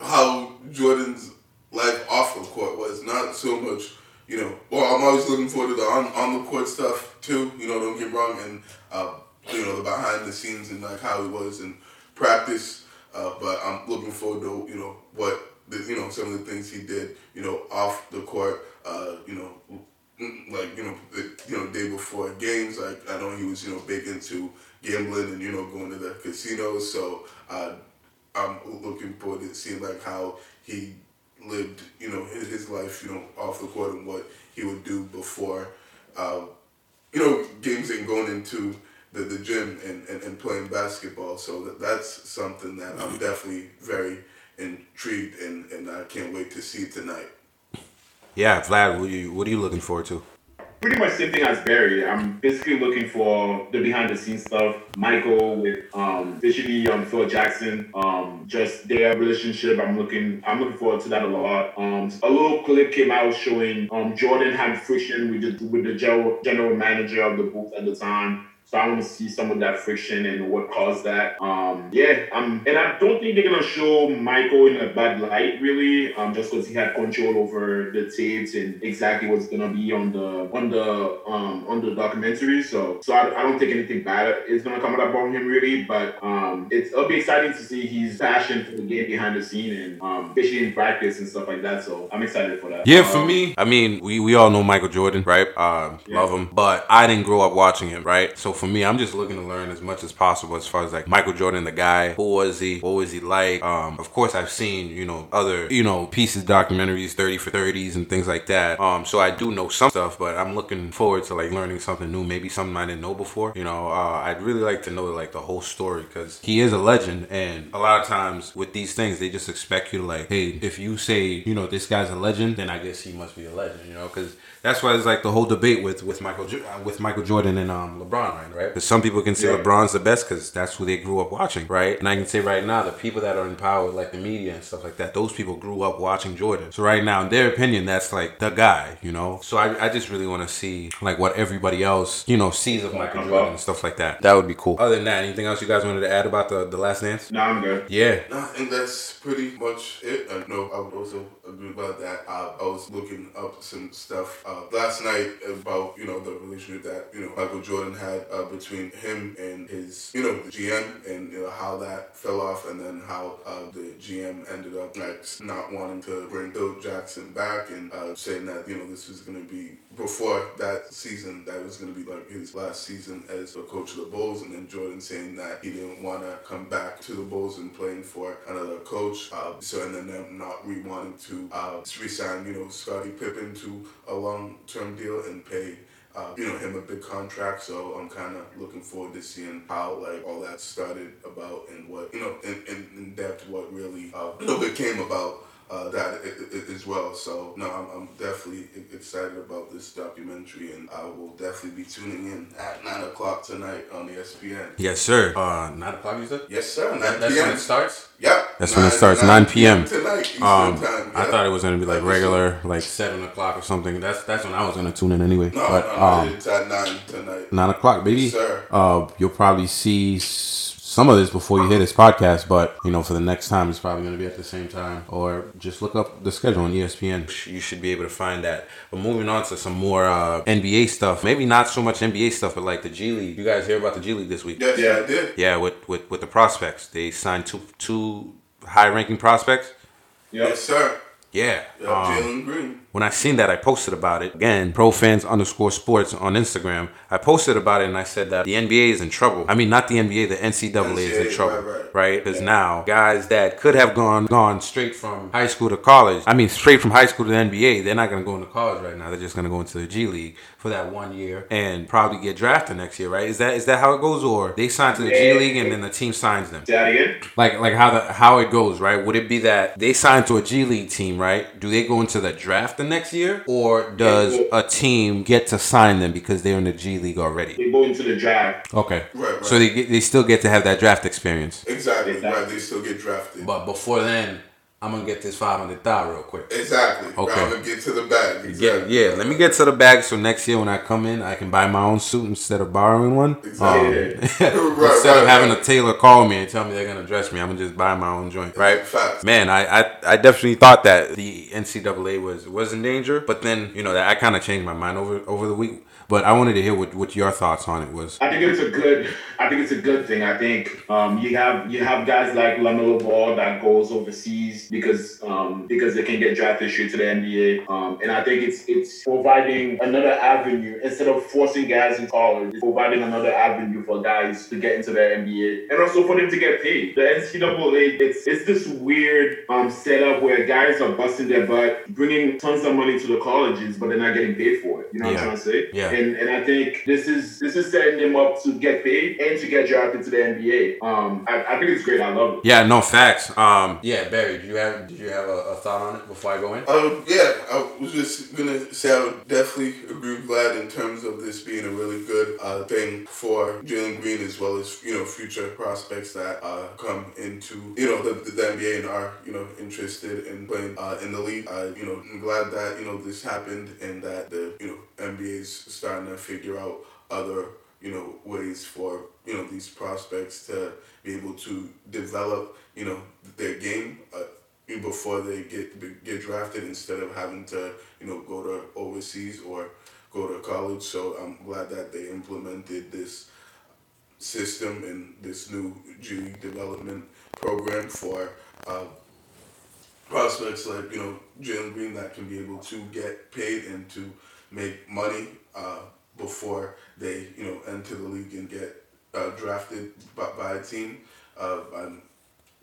how Jordan's life off the court was. Not so much, you know. Well, I'm always looking forward to the on, on the court stuff too. You know, don't get wrong, and uh, you know the behind the scenes and like how he was in practice. Uh, but I'm looking forward to you know what the, you know some of the things he did. You know, off the court. Uh, you know, mm, like you know the you know day before games. Like I know he was you know big into gambling and you know going to the casinos. So uh, I'm looking forward to seeing like how he lived you know his, his life you know off the court and what he would do before uh, you know games and going into the, the gym and, and, and playing basketball. So that, that's something that I'm definitely very intrigued and, and I can't wait to see tonight. Yeah, Vlad, what are you what are you looking forward to? Pretty much same thing as Barry. I'm basically looking for the behind the scenes stuff. Michael with um officially um Phil Jackson. Um just their relationship. I'm looking I'm looking forward to that a lot. Um a little clip came out showing um Jordan had friction with the with the general general manager of the Bulls at the time. So I want to see some of that friction and what caused that. Um, yeah, um, and I don't think they're gonna show Michael in a bad light, really, um, just because he had control over the tapes and exactly what's gonna be on the on the um on the documentary. So, so I, I don't think anything bad is gonna come out about him, really. But um, it's it'll be exciting to see his passion for the game behind the scene and um, especially in practice and stuff like that. So I'm excited for that. Yeah, for Um, me, I mean, we, we all know Michael Jordan, right? Uh, Yeah. Love him, but I didn't grow up watching him, right? So for me, I'm just looking to learn as much as possible as far as like Michael Jordan, the guy. Who was he? What was he like? Um, of course, I've seen you know other you know pieces, documentaries, thirty for thirties, and things like that. Um, so I do know some stuff, but I'm looking forward to like learning something new, maybe something I didn't know before. You know, uh, I'd really like to know like the whole story because he is a legend, and a lot of times with these things, they just expect you to like, hey, if you say you know this guy's a legend, then I guess he must be a legend, you know, because that's why it's like the whole debate with with Michael uh, with Michael Jordan and um LeBron, right? Right? Because some people can say Yeah. LeBron's the best because that's who they grew up watching, right? And I can say right now, the people that are in power, like the media and stuff like that, those people grew up watching Jordan. So right now, in their opinion, that's like the guy, you know. So I, I just really want to see like what everybody else, you know, sees of Michael Jordan and stuff like that. That would be cool. Other than that, anything else you guys wanted to add about the the Last Dance? No, I'm good. Yeah. No, I think that's pretty much it. I know I would also agree about that. I was looking up some stuff uh, last night about you know the relationship that you know Michael Jordan had uh, between him and his you know the GM and you know how that fell off and then how uh, the GM ended up like not wanting to bring Phil Jackson back and uh, saying that you know this was going to be before that season that was going to be like his last season as the coach of the Bulls and then Jordan saying that he didn't want to come back to the Bulls and playing for another coach. Uh, so and then them not re wanting to uh, resign you know Scottie Pippen to a long term deal and pay. Uh, you know him a big contract, so I'm kind of looking forward to seeing how like all that started about and what you know in, in, in depth what really uh, you know became about uh, that i- i- as well. So no, I'm, I'm definitely excited about this documentary, and I will definitely be tuning in at nine o'clock tonight on E ESPN. Yes, sir. Uh, nine o'clock. You said. Yes, sir. Nine That- that's p.m. when it starts. Yep. That's when it starts, 9 p.m. tonight. Eastern Um, time. I thought it was gonna be like Like regular, like seven o'clock or something. That's that's when I was gonna tune in anyway. No, but no, no, um, it's at nine tonight. nine o'clock, baby. Yes, sir. Uh, you'll probably see s- some of this before you hear this podcast, but you know, for the next time, it's probably going to be at the same time, or just look up the schedule on ESPN. You should be able to find that. But moving on to some more uh, NBA stuff, maybe not so much NBA stuff, but like the G League. You guys hear about the G League this week? Yes, Yeah. I did. Yeah, with with with the prospects, they signed two two high ranking prospects. Yep. Yes, sir. Yeah. Yep, um, Jalen Green. When I seen that, I posted about it. Again, pro fans underscore sports on Instagram. I posted about it and I said that the NBA is in trouble. I mean, not the NBA, the NCAA is in trouble, right, right. right? Because now guys that could have gone gone straight from high school to college. I mean, straight from high school to the NBA. They're not going to go into college right now. They're just going to go into the G League for that one year and probably get drafted next year, right? Is that is that how it goes, or they sign to the G League and then the team signs them? That again. like like how the how it goes, right? Would it be that they sign to a G League team, right? Do they go into the draft the next year, or does a team get to sign them because they're in the G League already? They go into the draft. Okay, Right, right. so they get, they still get to have that draft experience. Exactly. Exactly. Right. They still get drafted. But before then, I'm gonna get this five hundred thousand real quick. exactly. Okay. I'm gonna get to the bag. Yeah, Exactly. yeah. Let me get to the bag so next year when I come in, I can buy my own suit instead of borrowing one. Exactly. Um, right, instead right, of having right. a tailor call me and tell me they're gonna dress me, I'm gonna just buy my own joint, right? Facts. Man, I, I I definitely thought that the NCAA was was in danger, but then you know that I kind of changed my mind over over the week. But I wanted to hear what, what your thoughts on it was. I think it's a good. I think it's a good thing. I think um, you have you have guys like Lamelo Ball that goes overseas because um, because they can get drafted straight to the NBA. Um, and I think it's it's providing another avenue instead of forcing guys in college. It's providing another avenue for guys to get into the NBA and also for them to get paid. The NCAA it's it's this weird um, setup where guys are busting their butt, bringing tons of money to the colleges, but they're not getting paid for it. You know what I'm trying to say? Yeah. And and I think this is this is setting them up to get paid and to get drafted to the NBA. Um, I, I think it's great. I love it. Yeah, no facts. Um, yeah, Barry, did you have did you have a, a thought on it before I go in? Um, yeah, I was just gonna say I would definitely agree with Vlad in terms of this being a really good uh, thing for Jalen Green as well as you know future prospects that uh, come into you know the, the NBA and are you know interested in playing uh, in the league. I you know I'm glad that you know this happened and that the you know NBA's starting to figure out other you know ways for you know these prospects to be able to develop you know their game. Uh, before they get get drafted instead of having to you know go to overseas or go to college. So I'm glad that they implemented this system and this new G development program for uh, prospects like you know Jalen Green that can be able to get paid and to make money uh, before they you know enter the league and get uh, drafted by, by a team. Uh, I'm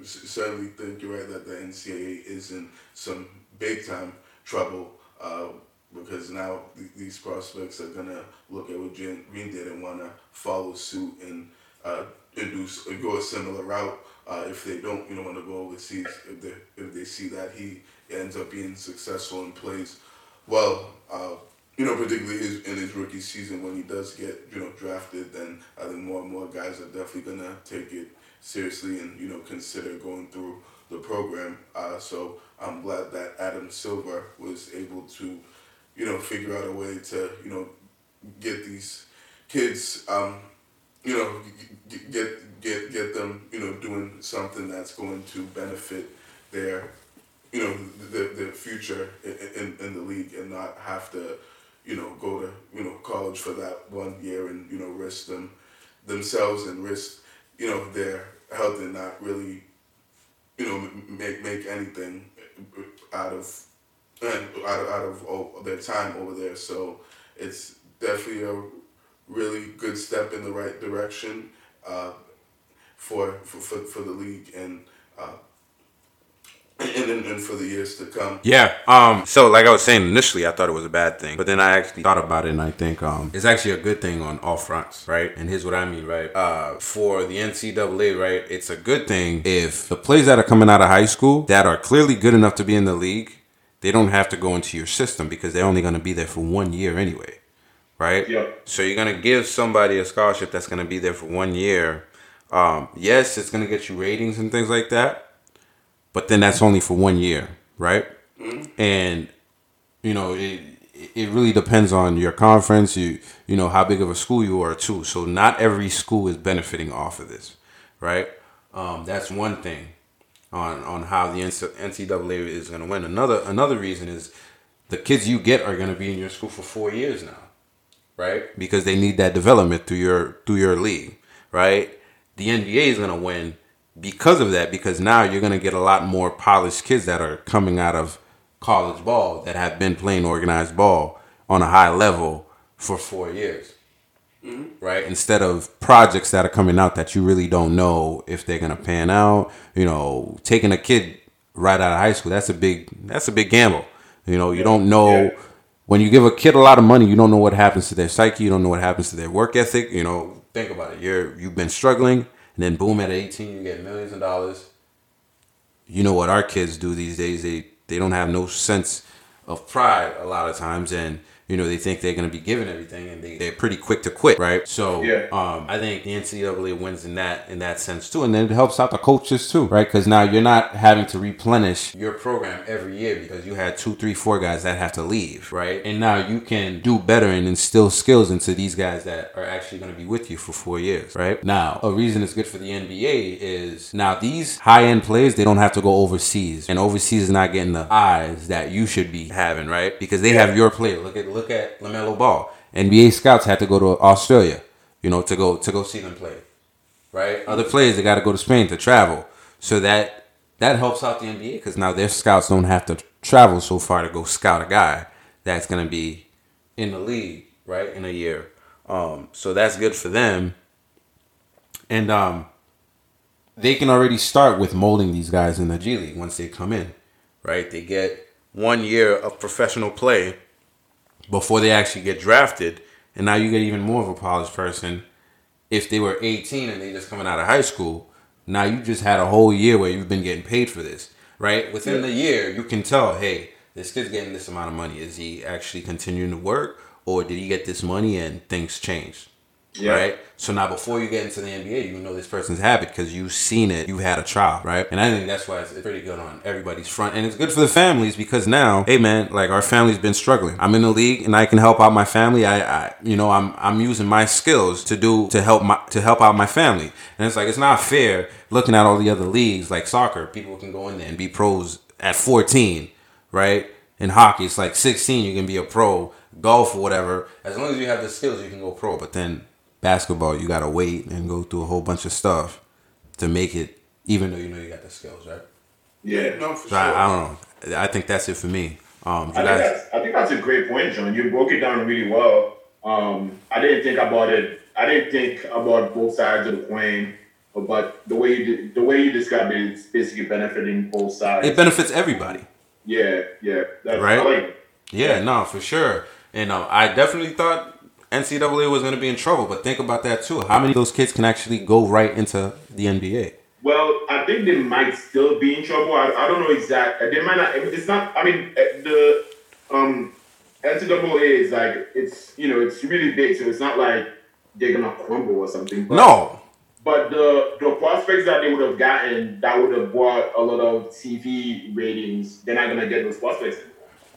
certainly think you're right that the NCAA is in some big time trouble uh, because now th- these prospects are gonna look at what Jalen Green did and wanna follow suit and uh, and do go a similar route. Uh, if they don't, you know, want to go overseas, if they if they see that he ends up being successful and plays well, uh, you know, particularly his, in his rookie season when he does get you know drafted, then I think more and more guys are definitely gonna take it seriously and you know consider going through the program. Uh, so I'm glad that Adam Silver was able to, you know, figure out a way to you know get these kids, um, you know, get get get them you know doing something that's going to benefit their you know the the future in, in, in the league and not have to you know go to you know college for that one year and you know risk them themselves and risk you know their health and not really you know make make anything out of and out of, out of all their time over there. So it's definitely a really good step in the right direction uh, for, for, for the league and uh, and, and, and for the years to come. Yeah. Um. So, like I was saying initially, I thought it was a bad thing, but then I actually thought about it, and I think um, it's actually a good thing on all fronts, right? And here's what I mean, right? Uh, for the NCAA, right? It's a good thing if the players that are coming out of high school that are clearly good enough to be in the league, they don't have to go into your system because they're only going to be there for one year anyway, right? Yeah. So you're gonna give somebody a scholarship that's gonna be there for one year. Um, yes, it's gonna get you ratings and things like that, but then that's only for one year, right? And you know it it really depends on your conference, you you know how big of a school you are too. So not every school is benefiting off of this, right? Um, that's one thing on on how the NCAA is gonna win. Another another reason is the kids you get are gonna be in your school for four years now right? Because they need that development through your through your league, right? The NBA is gonna win because of that, because now you're gonna get a lot more polished kids that are coming out of college ball that have been playing organized ball on a high level for four years. Mm-hmm. Right? Instead of projects that are coming out that you really don't know if they're gonna pan out, you know, taking a kid right out of high school, that's a big that's a big gamble. You know, you don't know Yeah. when you give a kid a lot of money, you don't know what happens to their psyche. You don't know what happens to their work ethic. You know, think about it. You're you've been struggling, and then boom, at 18, you get millions of dollars. You know what our kids do these days? They they don't have no sense of pride a lot of times, and you know they think they're gonna be given everything, and they they're pretty quick to quit, right? So Yeah. um, I think the NCAA wins in that in that sense too, and then it helps out the coaches too, right? Because now you're not having to replenish your program every year because you had two, three, four guys that have to leave, right? And now you can do better and instill skills into these guys that are actually going to be with you for four years, right? Now, a reason it's good for the NBA is now these high end players they don't have to go overseas, and overseas is not getting the eyes that you should be having, right? Because they have your player. Look at look at Lamelo Ball. NBA scouts had to go to Australia, you know, to go to go see them play right? Other players they got to go to Spain to travel, so that that helps out the NBA because now their scouts don't have to travel so far to go scout a guy that's gonna be in the league, right, in a year. Um, so that's good for them, and um, they can already start with molding these guys in the G League once they come in, right? They get one year of professional play before they actually get drafted, and now you get even more of a polished person if they were 18 and they just coming out of high school, now you just had a whole year where you've been getting paid for this, right? Within Yeah. the year, you can tell, hey, this kid's getting this amount of money. Is he actually continuing to work, or did he get this money and things changed? Yeah. Right. So now, before you get into the NBA, you know this person's habit because you've seen it. You've had a trial, right? And I think that's why it's pretty good on everybody's front, and it's good for the families because now, hey man, like our family's been struggling. I'm in the league and I can help out my family. I, I you know, I'm I'm using my skills to do to help my to help out my family. And it's like it's not fair looking at all the other leagues like soccer. People can go in there and be pros at 14, right? In hockey, it's like 16, you can be a pro. Golf or whatever, as long as you have the skills, you can go pro. But then basketball, you gotta wait and go through a whole bunch of stuff to make it, even though you know you got the skills, right? Yeah. No, for So sure. I, I don't know. I think that's it for me. Um, you I think, guys, that's, I think that's a great point, John. You broke it down really well. Um, I didn't think about it. I didn't think about both sides of the coin, but the way you did, the way you described it is basically benefiting both sides. it benefits everybody. yeah, yeah, that's Right? Like it. Yeah, no, for sure. And um, I definitely thought NCAA was going to be in trouble, but think about that too. How many of those kids can actually go right into the NBA? Well, I think they might still be in trouble. I, I don't know exactly. They might not. It's not. I mean, eh, the um, NCAA is like it's you know it's really big, so it's not like they're gonna crumble or something. But, No, But the the prospects that they would have gotten that would have brought a lot of TV ratings, they're not gonna get those prospects.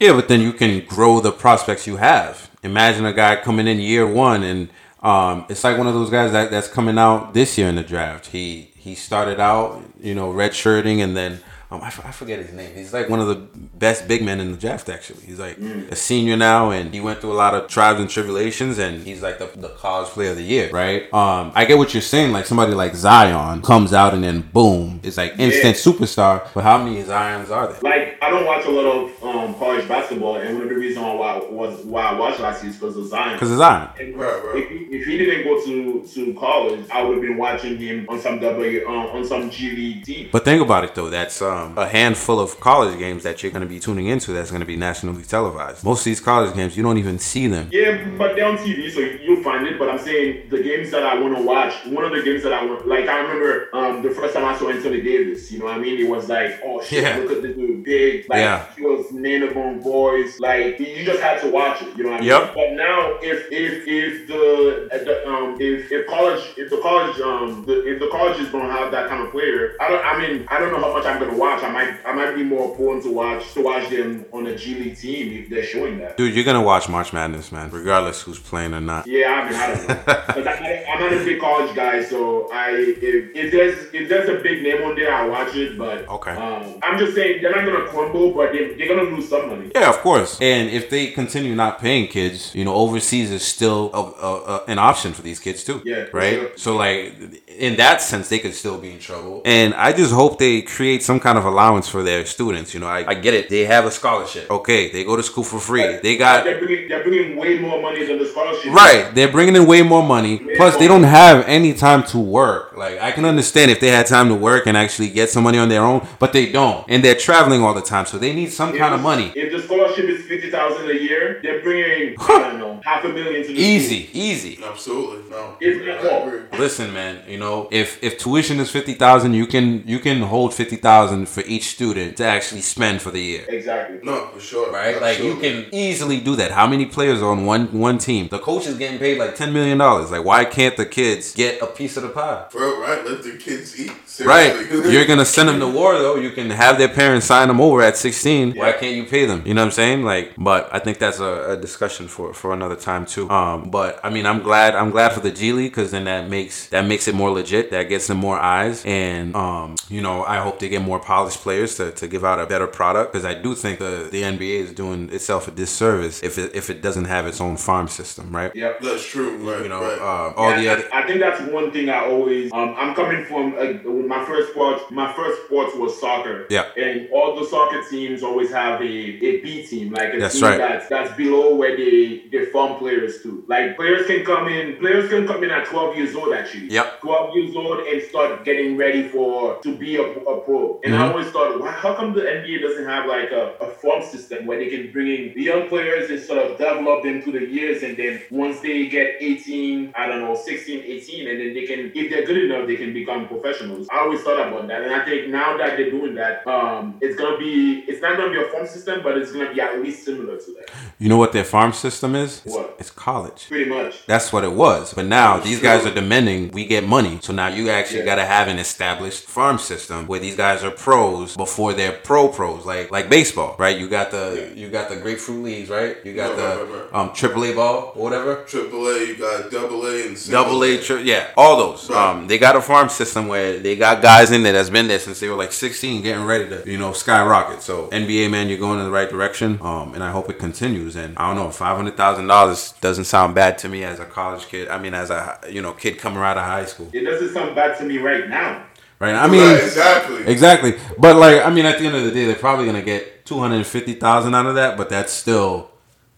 Yeah, but then you can grow the prospects you have. Imagine a guy coming in year one, and um, it's like one of those guys that, that's coming out this year in the draft. He he started out, you know, redshirting, and then um, I, f- I forget his name. He's like one of the best big men in the draft. Actually, he's like a senior now, and he went through a lot of trials and tribulations, and he's like the, the college player of the year, right? Um, I get what you're saying. Like somebody like Zion comes out, and then boom, it's like instant superstar. But how many Zions are there? Like I don't watch a lot of um, college basketball, and one of the reasons why was why I watched last year is because of Zion. Because of Zion. And Right, right. If, he, if he didn't go to, to college, I would have been watching him on some W um, on some G League team. But think about it though. That's um um, a handful of college games that you're going to be tuning into that's going to be nationally televised. Most of these college games, you don't even see them. Yeah, but they're on TV, so you'll find it. But I'm saying the games that I want to watch, one of the games that I want, like I remember um, the first time I saw Anthony Davis. You know what I mean? It was like, oh shit, Yeah. look at this dude, big. Like Yeah. he was name born voice. Like you just had to watch it. You know what I mean? Yep. But now, if if if the, uh, the um if, if college if the college um the, if the colleges don't have that kind of player, I don't. I mean, I don't know how much I'm gonna watch. I might I might be more prone to watch to watch them on a G League team if they're showing that. Dude, you're going to watch March Madness, man, regardless who's playing or not. Yeah, I mean, I don't know. not- I'm not a big college guy, so I if, if there's if there's a big name on there, I watch it. But Okay. um, I'm just saying they're not gonna crumble, but they, they're gonna lose some money. Yeah, of course. And if they continue not paying kids, you know, overseas is still a, a, a, an option for these kids too. Yeah, Right. sure. So like, in that sense, they could still be in trouble. And I just hope they create some kind of allowance for their students. You know, I, I get it. They have a scholarship. Okay, they go to school for free. They got They're bringing they're bringing way more money than the scholarship. Right, they're bringing in way more money. Plus, they don't have any time to work. Like, I can understand if they had time to work and actually get some money on their own, but they don't, and they're traveling all the time, so they need some If kind of money. If the scholarship is fifty thousand a year, they're bringing I don't know half a million to the Easy, easy. Absolutely, no. If not I Listen, man. You know, if if tuition is fifty thousand, you can you can hold fifty thousand for each student to actually spend for the year. Exactly. No, for sure. Right, like you can easily do that. How many players are on one one team? The coach is getting paid like ten million dollars. Like, why can't the kids get a piece of the pie? Bro, right? Let the kids eat. Right. You're gonna send them to war though. You can have their parents sign them over at 16. Why can't you pay them? You know what I'm saying? Like, but I think that's a, a discussion for for another time too. Um, but I mean, I'm glad I'm glad for the G League because then that makes that makes it more legit. That gets them more eyes, and um, you know, I hope they get more polished players to, to give out a better product because I do think the the NBA is doing itself a disservice if it if it doesn't have its own farm system, right? Yep. That's true. Right. You know, right. uh, all the other. I think that's one thing I always. Um, I'm coming from uh, my first sports. My first sports was soccer. Yeah. And all the soccer teams always have a, a B team, like a That's team right. that's that's below where they they players too. Like players can come in. Players can come in at 12 years old actually. Yep. 12 years old and start getting ready for to be a, a pro. And Mm-hmm. I always thought, why, how come the NBA doesn't have like a, a farm system where they can bring in the young players and sort of develop them through the years and then once they get 18, I don't know, 16, 18, and then they can, if they're good enough, they can become professionals. I always thought about that. And I think now that they're doing that, um, it's gonna be it's not gonna be a farm system, but it's gonna be at least similar to that. You know what their farm system is? It's, What? it's college. Pretty much. That's what it was. But now these guys are demanding we get money. So now you actually Yeah. got to have an established farm system where these guys are pros before they're pro pros, like like baseball, right? You got the you got the grapefruit leagues, right? You got the right, right, um triple A ball or whatever. Triple A, you got double A and Double A, tri- yeah, all those. Right. Um, they got a farm system where they got guys in there that's been there since they were like 16, getting ready to, you know, skyrocket. So NBA man, you're going in the right direction. Um, and I hope it continues. And I don't know, five hundred thousand dollars doesn't sound bad to me as a college kid. I mean, as a you know kid coming out of high school, It doesn't sound bad to me right now. right? I mean, Right, exactly. exactly. But like, I mean, at the end of the day, they're probably gonna get two hundred and fifty thousand out of that. But that's still,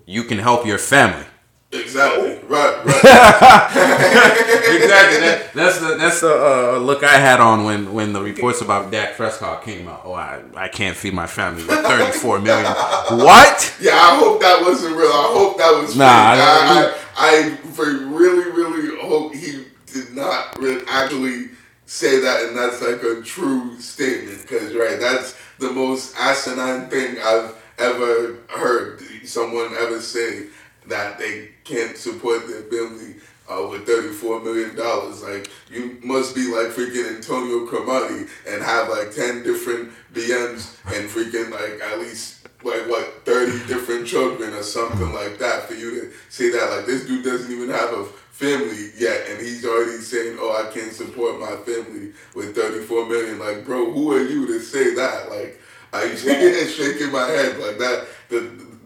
you can help your family. Exactly. Right, right. exactly. That, that's the that's the uh, look I had on when when the reports about Dak Prescott came out. Oh, I, I can't feed my family with thirty four million. What? yeah, I hope that wasn't real. I hope that was Nah, fake. I- I, I, I really, really hope he did not actually say that, and that's like a true statement. Because right, that's the most asinine thing I've ever heard someone ever say that they can't support their family uh, with thirty-four million dollars. Like you must be like freaking Antonio Cromartie and have like ten different BMs and freaking like at least like what thirty different children or something like that for you to say that. Like this dude doesn't even have a family yet, and he's already saying, "Oh, I can't support my family with thirty-four million. Like, bro, who are you to say that? Like, I shaking my head like that. The,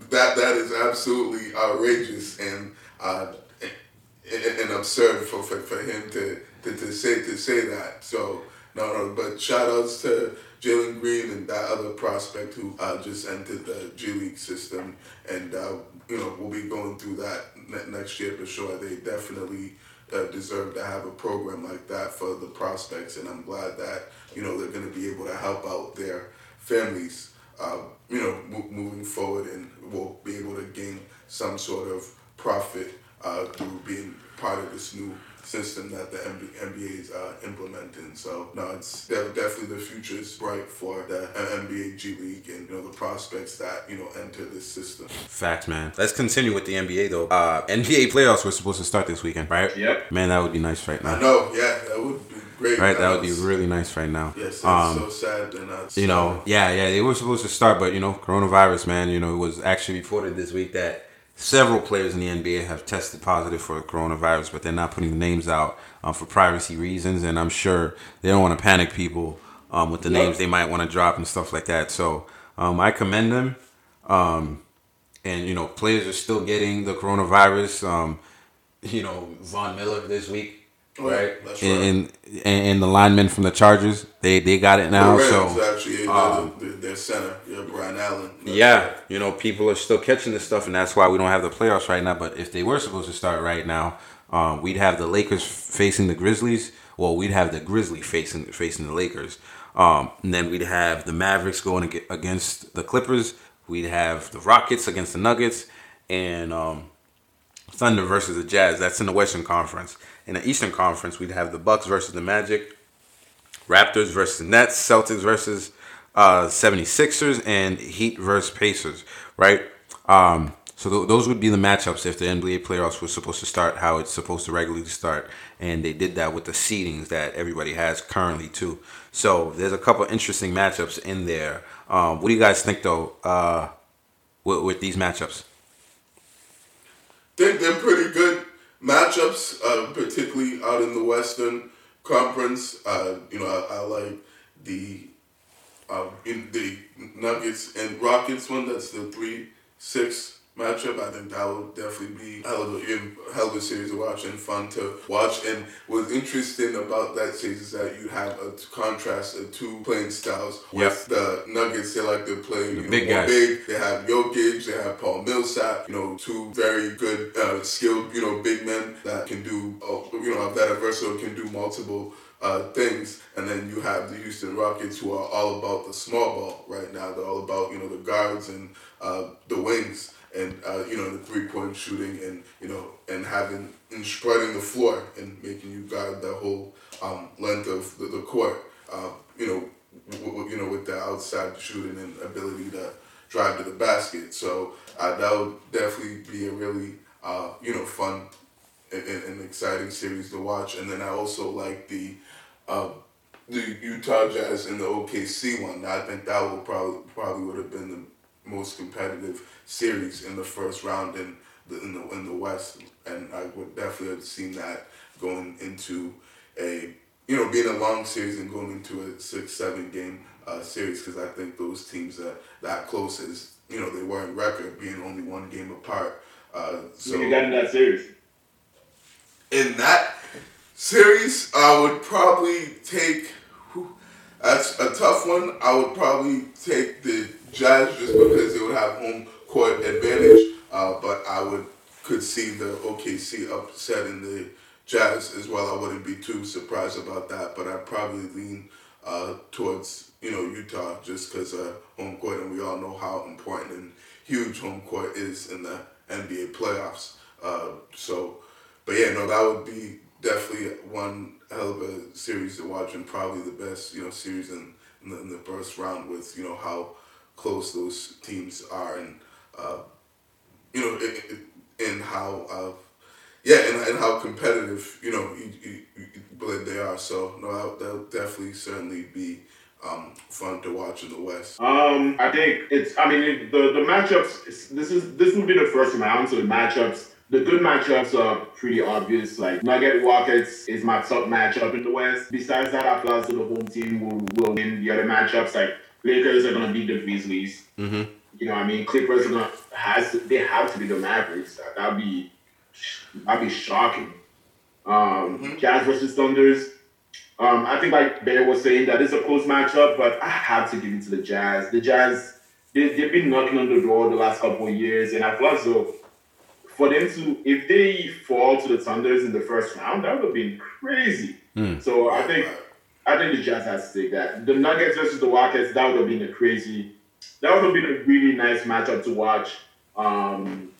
that that is absolutely outrageous and uh, and, and absurd for, for, for him to, to, to say to say that. So no, no. But shout outs to Jalen Green and that other prospect who uh, just entered the G League system, and uh, you know we'll be going through that next year for sure. They definitely. Uh, deserve to have a program like that for the prospects, and I'm glad that you know they're going to be able to help out their families, uh, you know, mo- moving forward and will be able to gain some sort of profit uh, through being part of this new system that the NBA is uh, implementing. So no, it's definitely the future is bright for the NBA G League and you know the prospects that you know enter this system. Facts, man. Let's continue with the NBA though. Uh, NBA playoffs were supposed to start this weekend, right? Yep. Man, that would be nice right now. I know. Yeah, that would be great. Right, that would be really nice right now. Yes, it's Um, so sad they're not. you know, yeah, yeah, they were supposed to start, but you know, coronavirus, man. You know, it was actually reported this week that several players in the NBA have tested positive for coronavirus, but they're not putting the names out um, for privacy reasons, and I'm sure they don't want to panic people um, with the Yep. names they might want to drop and stuff like that. So um, I commend them. Um, and you know, players are still getting the coronavirus. Um, you know, Von Miller this week, Right? and, and and the linemen from the Chargers, they they got it now. So actually um, the, their center, yeah, Brian Allen. yeah, you know, people are still catching this stuff, and that's why we don't have the playoffs right now. But if they were supposed to start right now, um, we'd have the Lakers facing the Grizzlies. Well, we'd have the Grizzlies facing facing the Lakers, um, and then we'd have the Mavericks going against the Clippers. We'd have the Rockets against the Nuggets, and um, Thunder versus the Jazz. That's in the Western Conference. In the Eastern Conference, we'd have the Bucks versus the Magic, Raptors versus Nets, Celtics versus uh, 76ers, and Heat versus Pacers, right? Um, so th- those would be the matchups if the NBA playoffs were supposed to start how it's supposed to regularly start. And they did that with the seedings that everybody has currently, too. So there's a couple interesting matchups in there. Um, what do you guys think, though, uh, with, with these matchups? think they're pretty good matchups, uh, particularly out in the Western Conference. Uh, you know, I, I like the uh, in the Nuggets and Rockets one. That's the three six matchup. I think that will definitely be hell of a hell of a series to watch and fun to watch. And what's interesting about that series is that you have a contrast of two playing styles. With the Nuggets, they like to play know, big guys. big. They have Jokic, they have Paul Millsap. You know, two very good, uh, skilled, you know, big men that can do, uh, you know, that are versatile, can do multiple uh, things. And then you have the Houston Rockets, who are all about the small ball right now. They're all about you know the guards and uh, the wings. And uh, you know the three point shooting, and you know, and having and spreading the floor and making you guard the whole um, length of the, the court. Uh, you know, w- w- you know, with the outside shooting and ability to drive to the basket. So uh, that would definitely be a really uh, you know fun and, and, exciting series to watch. And then I also like the uh, the Utah Jazz and the OKC one. I think that would probably probably would have been the most competitive series in the first round in the in the in the West. And I would definitely have seen that going into a you know being a long series and going into a six seven game uh, series because I think those teams are that close as you know they were in record being only one game apart. Uh, so So you got in that series. in that series, I would probably take. That's a tough one. I would probably take the Jazz just because they would have home court advantage. Uh, but I would could see the OKC upsetting the Jazz as well. I wouldn't be too surprised about that. But I'd probably lean uh, towards you know Utah just because uh, home court, and we all know how important and huge home court is in the NBA playoffs. Uh, so. But yeah, no, that would be definitely one hell of a series to watch, and probably the best you know series in in the, in the first round with you know how close those teams are, and uh, you know, and how uh, yeah, and, and how competitive you know you they are. So no, that that'll definitely certainly be um, fun to watch in the West. Um, I think it's. I mean, it, the the matchups. This is this will be the first round, so the matchups. The good matchups are pretty obvious. Like Nugget Rockets is my top matchup in the West. Besides that, I feel as the home team will, will win the other matchups. Like Lakers are gonna beat the Grizzlies. Mm-hmm. You know, what I mean, Clippers are gonna has to, they have to be the Mavericks. That, that'd be that'd be shocking. Um, Jazz versus Thunders. Um, I think like Bear was saying that it's a close matchup, but I have to give it to the Jazz. The Jazz, they, they've been knocking on the door the last couple of years, and I feel as though for them to, if they fall to the Thunders in the first round, that would have been crazy. Hmm. So I think I think the Jazz has to take that. The Nuggets versus the Rockets, that would have been a crazy, that would have been a really nice matchup to watch. Um,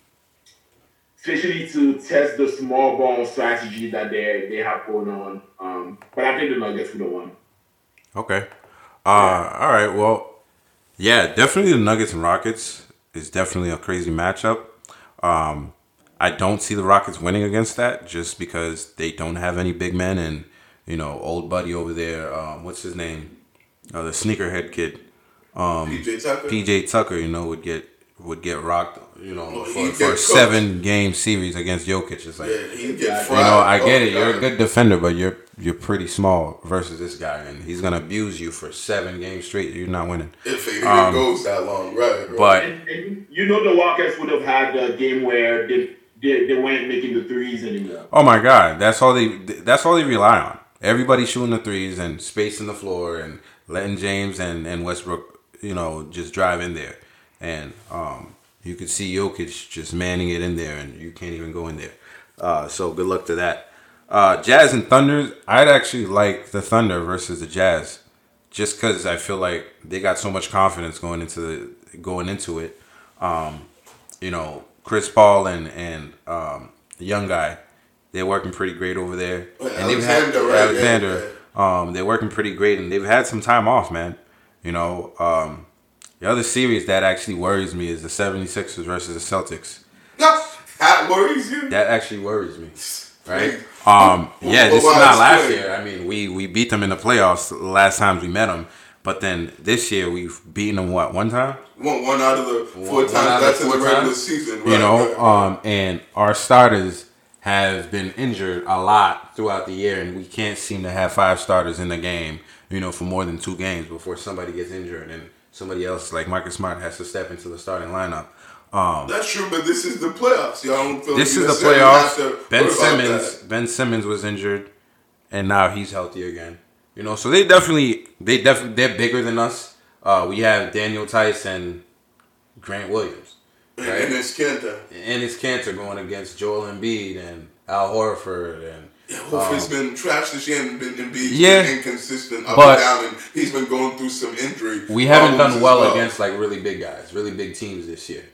especially to test the small ball strategy that they they have going on. Um, but I think the Nuggets would have won. Okay. Uh, all right. Well, yeah, definitely the Nuggets and Rockets is definitely a crazy matchup. Um, I don't see the Rockets winning against that just because they don't have any big men and you know old buddy over there. Um, what's his name? Uh, the sneakerhead kid. Um, PJ Tucker. PJ Tucker, you know, would get would get rocked, you know, Well, for, for a seven game series against Jokic. It's like Yeah, he get You fried. you know, I get Oh, it. You're a good defender, but you're you're pretty small versus this guy, and he's gonna abuse you for seven games straight. You're not winning. If it even Um, goes that long, right? right. But And, and you know the Rockets would have had a game where they, they, they weren't making the threes anymore. oh my god, that's all they that's all they rely on. Everybody shooting the threes and spacing the floor and letting James and and Westbrook, you know, just drive in there, and um, you could see Jokic just manning it in there, and you can't even go in there. Uh, so good luck to that. Uh, Jazz and Thunder, I'd actually like the Thunder versus the Jazz, just because I feel like they got so much confidence going into the going into it. Um, you know, Chris Paul and and um, the young guy, they're working pretty great over there. Well, and they've had Alexander, right? Yeah, Um, they're working pretty great, and they've had some time off, man. You know, um, the other series that actually worries me is the 76ers versus the Celtics. That worries you. That actually worries me, right? Um, yeah, this is not last year. I mean, we we beat them in the playoffs the last times we met them, but then this year we've beaten them what one time? One, one out of the four One- one times of that's in the regular times. season. Right, you know, um, and our starters have been injured a lot throughout the year, and we can't seem to have five starters in the game, you know, for more than two games before somebody gets injured and somebody else like Marcus Smart has to step into the starting lineup. Um, That's true, but this is the playoffs. Y'all don't feel this you is the necessarily have to playoffs. Ben Simmons, that. Ben Simmons was injured, and now he's healthy again. You know, so they definitely, they definitely, they're bigger than us. Uh, we have Daniel Theis and Grant Williams, right? And it's Kanter. and it's Kanter going against Joel Embiid and Al Horford and Yeah, Horford's um, been trash this year and been, and been Yeah. inconsistent up But- and down, and he's been going through some injury. we haven't done as well, against like really big guys, really big teams this year,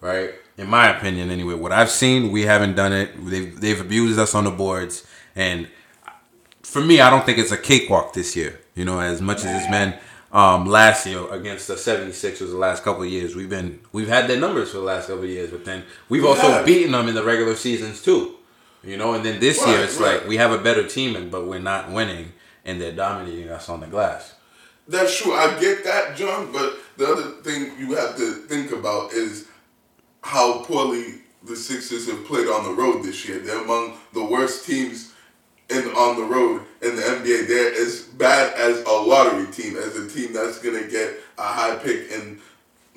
right? In my opinion, anyway, what I've seen, we haven't done it. They've they've abused us on the boards, and for me, I don't think it's a cakewalk this year. You know, as much as it's been um, last year against the 76ers the last couple of years, we've been we've had their numbers for the last couple of years, but then we've We also beaten them in the regular seasons too. You know, and then this year it's right. like we have a better team, and but we're not winning, and they're dominating us on the glass. That's true. I get that, John. But the other thing you have to think about is how poorly the Sixers have played on the road this year. They're among the worst teams in on the road in the NBA. They're as bad as a lottery team, as a team that's gonna get a high pick in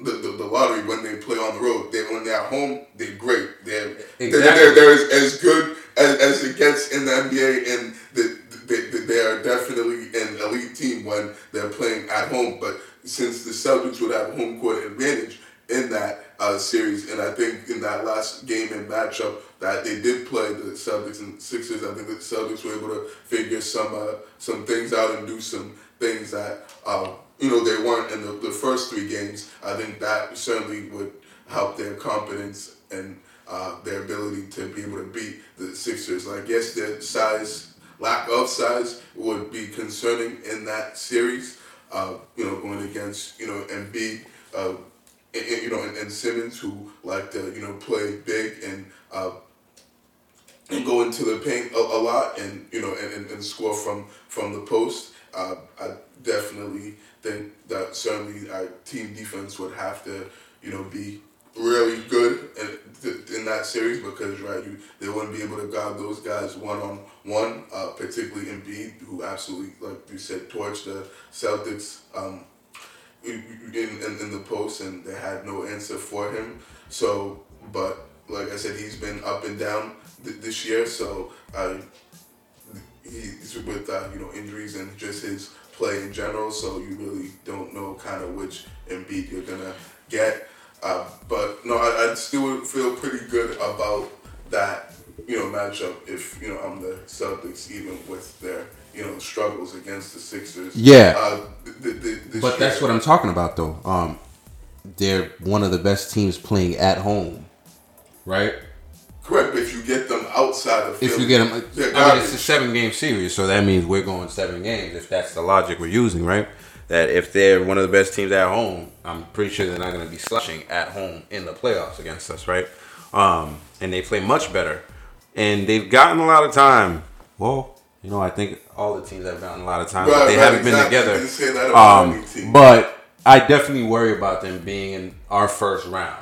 the, the, the lottery when they play on the road. They when they're at home, they're great. They're they're, they're, they're as, as good as, as it gets in the NBA, and the, they, they, they are definitely an elite team when they're playing at home. But since the Celtics would have home court advantage in that uh, series, and I think in that last game and matchup that they did play the Celtics and Sixers, I think the Celtics were able to figure some uh, some things out and do some things that uh, you know they weren't in the, the first three games. I think that certainly would help their confidence and uh, their ability to be able to beat the Sixers. Like yes, their size, lack of size, would be concerning in that series. Uh, you know, going against you know Embiid, uh, and, and, you know, and, and Simmons who like to you know play big and uh, and go into the paint a, a lot and you know and, and, score from from the post. Uh, I definitely think that certainly our team defense would have to you know be really good in, that series because right you they wouldn't be able to guard those guys one on one, particularly Embiid who absolutely like you said torched the Celtics. Um, in, in, the post and they had no answer for him. So, but like I said, he's been up and down th- this year. So, he's with uh, you know injuries and just his play in general. So you really don't know kind of which Embiid you're gonna get. Uh, but no, I, I still feel pretty good about that you know matchup. If you know I'm the Celtics, even with their you know struggles against the Sixers. Yeah. Uh, th- th- But that's what I'm talking about, though. Um, they're one of the best teams playing at home, right? correct. If you get them outside of If Philly, you get them, I mean, it's a seven game series, so that means we're going seven games. If that's the logic we're using, right? That if they're one of the best teams at home, I'm pretty sure they're not going to be slushing at home in the playoffs against us, right? Um, and they play much better, and they've gotten a lot of time. Well, you know, I think all the teams have gotten a lot of time, but they right, haven't been together. Didn't say that about any Um, but I definitely worry about them being in our first round.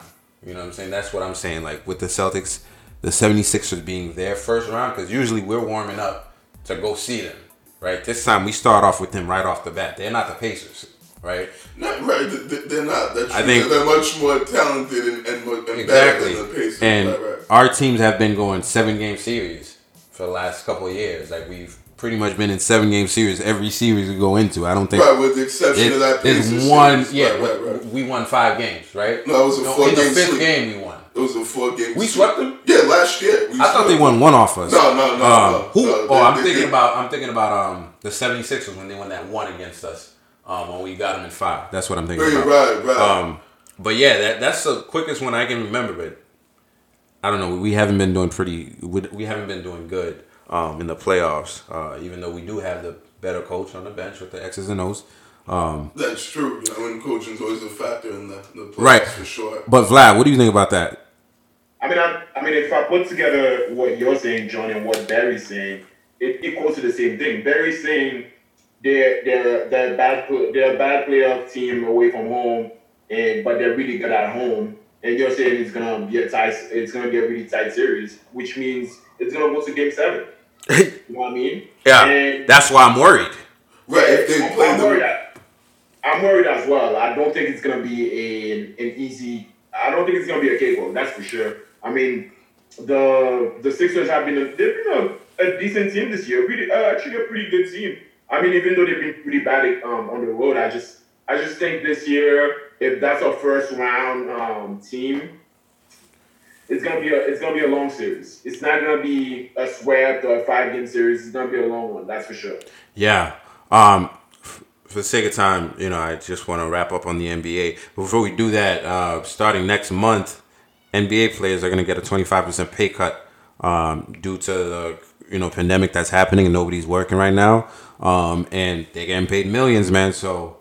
You know what I'm saying? That's what I'm saying. Like with the Celtics, the 76ers being their first round, because usually we're warming up to go see them, right? This time we start off with them right off the bat. They're not the Pacers, right? Not right. th- th- They're not. That's I think- they're much more talented and, and, more- and Exactly. than the Pacers. And right, right. our teams have been going seven game series for the last couple of years. Like we've pretty much been in seven game series every series we go into. I don't think Right, with the exception It- of that there's one. series. Yeah, right, right, we- right. we won five games, right? No, it was a in the four-game fifth sweep. game we won. It was a four game. We swept them? Yeah, last year. I thought they won one off us. No, no, no, Um, no, Who? no, oh, I'm they thinking did. about. I'm thinking about um the 76ers when they won that one against us. Um, when we got them in five. That's what I'm thinking Right, about. right, right. Um, but yeah, that that's the quickest one I can remember. But I don't know. We haven't been doing pretty. We, we haven't been doing good um, in the playoffs. Uh, even though we do have the better coach on the bench with the X's and O's. Um, That's true. You know, and coaching's always a factor in the, the playoffs Right. for sure. but Vlad, what do you think about that? I mean, I, I mean, if I put together what you're saying, John, and what Barry's saying, it equals to the same thing. Barry's saying they're they're they're bad they're a bad playoff team away from home, and but they're really good at home. And you're saying it's gonna be a tight, it's gonna be a really tight series, which means it's gonna go to game seven. You know what I mean? Yeah, And- that's why I'm worried. Right, if they I'm, play I'm worried. the That, I'm worried as well. I don't think it's gonna be an an easy. I don't think it's gonna be a cakewalk. That's for sure. I mean, the the Sixers have been a, they've been a, a decent team this year. Really, uh, actually a pretty good team. I mean, even though they've been pretty bad um, on the road, I just I just think this year, if that's a first round um, team, it's gonna be a it's gonna be a long series. It's not gonna be a swept or a five game series. It's gonna be a long one. That's for sure. Yeah. Um, for the sake of time, you know, I just want to wrap up on the NBA. Before we do that, uh, starting next month, NBA players are going to get a 25% pay cut um, due to the you know pandemic that's happening and nobody's working right now. Um, and they're getting paid millions, man. So,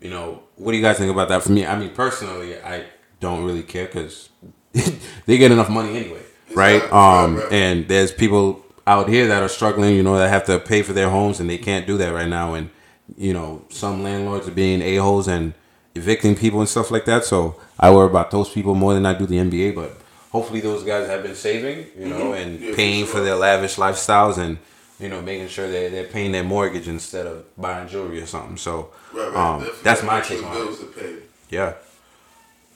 you know, what do you guys think about that? For me, I mean, personally, I don't really care because they get enough money anyway, right? Um, and there's people out here that are struggling, you know, that have to pay for their homes and they can't do that right now. And, you know, some landlords are being a-holes and evicting people and stuff like that. So I worry about those people more than I do the NBA. But hopefully those guys have been saving, you know, and Mm-hmm. Paying for their lavish lifestyles and, you know, making sure that they're paying their mortgage instead of buying jewelry or something. So right, right, um, that's my take on it. Yeah.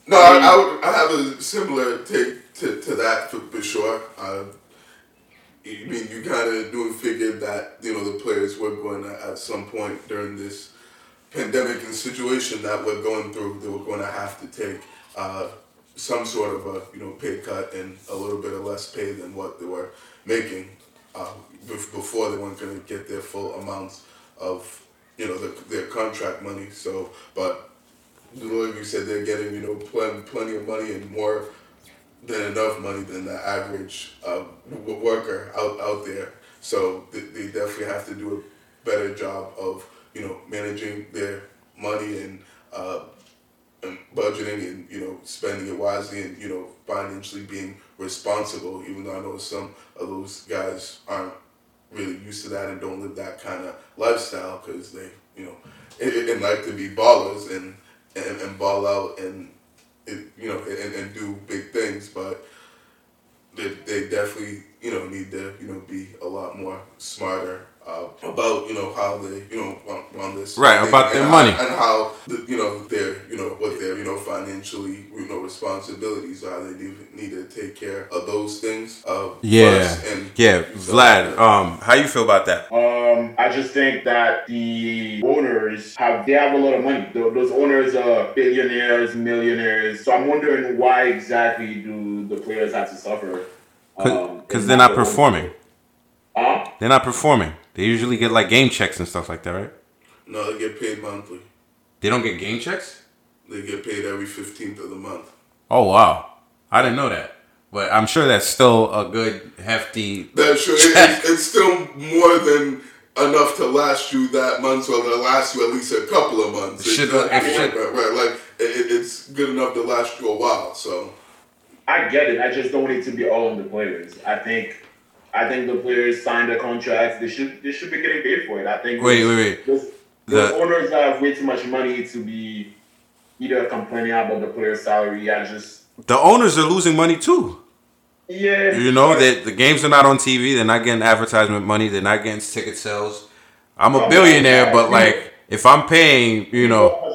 No, I, I, would, I have a similar take to, to that for, for sure. Uh, I mean, you kind of do figure that you know the players were going to at some point during this pandemic and situation that we're going through, they were going to have to take uh, some sort of a you know pay cut and a little bit of less pay than what they were making uh, before they weren't going to get their full amounts of you know the, their contract money. So, but like you said, they're getting you know plenty plenty of money and more than enough money than the average uh, worker out out there. So they, they definitely have to do a better job of you know managing their money and, uh, and budgeting and you know spending it wisely and you know financially being responsible. Even though I know some of those guys aren't really used to that and don't live that kind of lifestyle because they you know and, and like to be ballers and and, and ball out and it, you know and, and do big things but they, they definitely you know need to you know be a lot more smarter uh, about you know how they you know run, run this Right, thing about their and money. and how the, you know their you know what their you know financially you know responsibilities are they need, need to take care of those things uh, Yeah. and Yeah. Vlad, um, how you feel about that? Um, I just think that the owners have they have a lot of money. Those owners are billionaires, millionaires. So I'm wondering why exactly do the players have to suffer? Um, Because and they're not the performing. Huh? They're not performing. They usually get like game checks and stuff like that, right? No, they get paid monthly. They don't get game checks. They get paid every fifteenth of the month. Oh wow, I didn't know that. But I'm sure that's still a good hefty. That's sure. It, it's, it's still more than enough to last you that month, or to last you at least a couple of months. Should- It's not- right, should- right, right, like it, it's good enough to last you a while. So I get it. I just don't want it to be all on the players. I think, I think the players signed the contracts. They should, they should be getting paid for it. I think. Wait, wait, wait. The- owners have way too much money to be either complaining about the player's salary. I just, The owners are losing money too. yeah. You know that the games are not on TV. They're not getting advertisement money. They're not getting ticket sales. I'm a Oh, billionaire, but like if I'm paying, you know.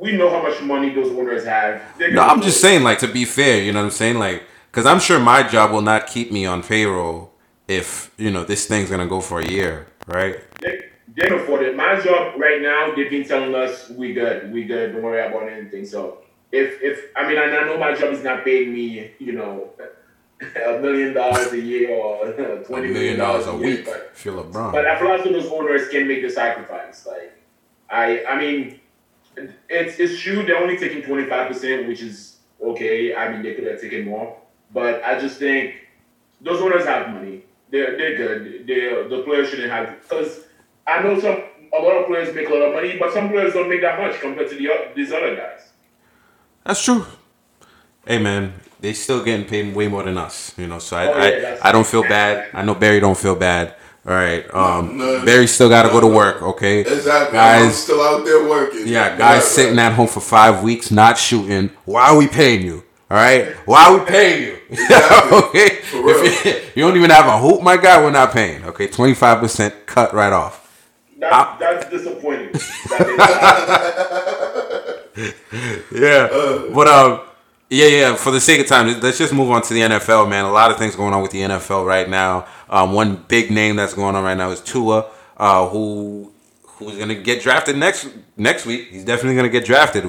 We know how much money those owners have. No, I'm just saying, like, to be fair, you know what I'm saying? Like, because I'm sure my job will not keep me on payroll if, you know, this thing's going to go for a year, right? They, they can afford it. My job right now, they've been telling us we good, we good, don't worry about anything. So if if I mean I know my job is not paying me, you know, a million dollars a year or A twenty million dollars a year, week But, if you're LeBron. but I feel like those owners can make the sacrifice. Like I I mean it's it's true they're only taking twenty five percent, which is okay. I mean they could have taken more. But I just think those owners have money. They're they're good. They the players shouldn't have because I know some a lot of players make a lot of money, but some players don't make that much compared to the these other guys. That's true. Hey, man, they still getting paid way more than us, you know, so I, Oh, yeah, I, I don't feel bad. I know Barry don't feel bad. All right. Um, No, no, Barry still got to no, go to work, okay? exactly, I'm Guys, still out there working. Yeah, guys Right, sitting right. at home for five weeks not shooting. Why are we paying you? All right, why are we paying you? Exactly. okay, For real. If you, you don't even have a hoop, my guy, we're not paying. Okay, twenty five percent cut right off. That's, that's disappointing. That is- Yeah, but um, yeah, yeah. For the sake of time, let's just move on to the NFL, man. A lot of things going on with the NFL right now. Um, one big name that's going on right now is Tua, uh, who who's gonna get drafted next next week. He's definitely gonna get drafted,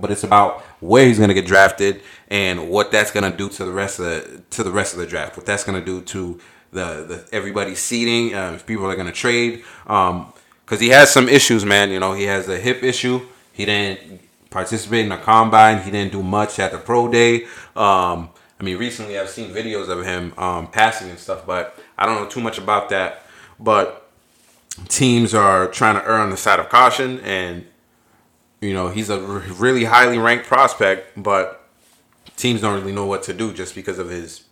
but it's, about where he's gonna get drafted and what that's gonna do to the rest of the to the rest of the draft. What that's gonna do to the the everybody's seating. Uh, if people are gonna trade, um, because he has some issues, man. You know, he has a hip issue. He didn't participate in the combine. He didn't do much at the pro day. Um, I mean, recently I've seen videos of him um, passing and stuff, but I don't know too much about that. But teams are trying to err on the side of caution, and you know he's a really highly ranked prospect, but teams don't really know what to do just because of his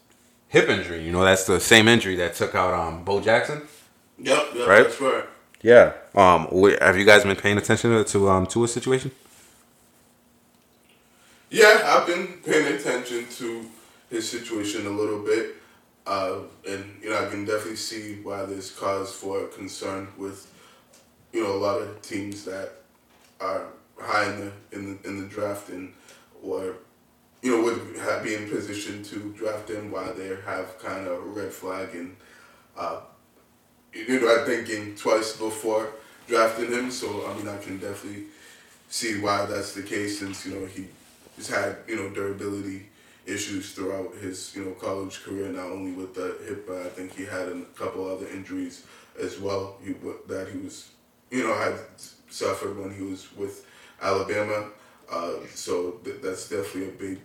hip injury. You know, that's the same injury that took out um, Bo Jackson. Yep, yep, Right? that's right. Yeah. Um, have you guys been paying attention to to um to a situation? Yeah, I've been paying attention to his situation a little bit, uh, and you know I can definitely see why there's cause for concern with you know a lot of teams that are high in the in the in the draft and or you know would have, be in position to draft him while they have kind of a red flag and uh, you know are thinking twice before drafting him. So I mean I can definitely see why that's the case since you know he has had you know durability issues throughout his you know college career not only with the hip but I think he had a couple other injuries as well. He, that he was you know had suffered when he was with Alabama. Uh, so th- that's definitely a big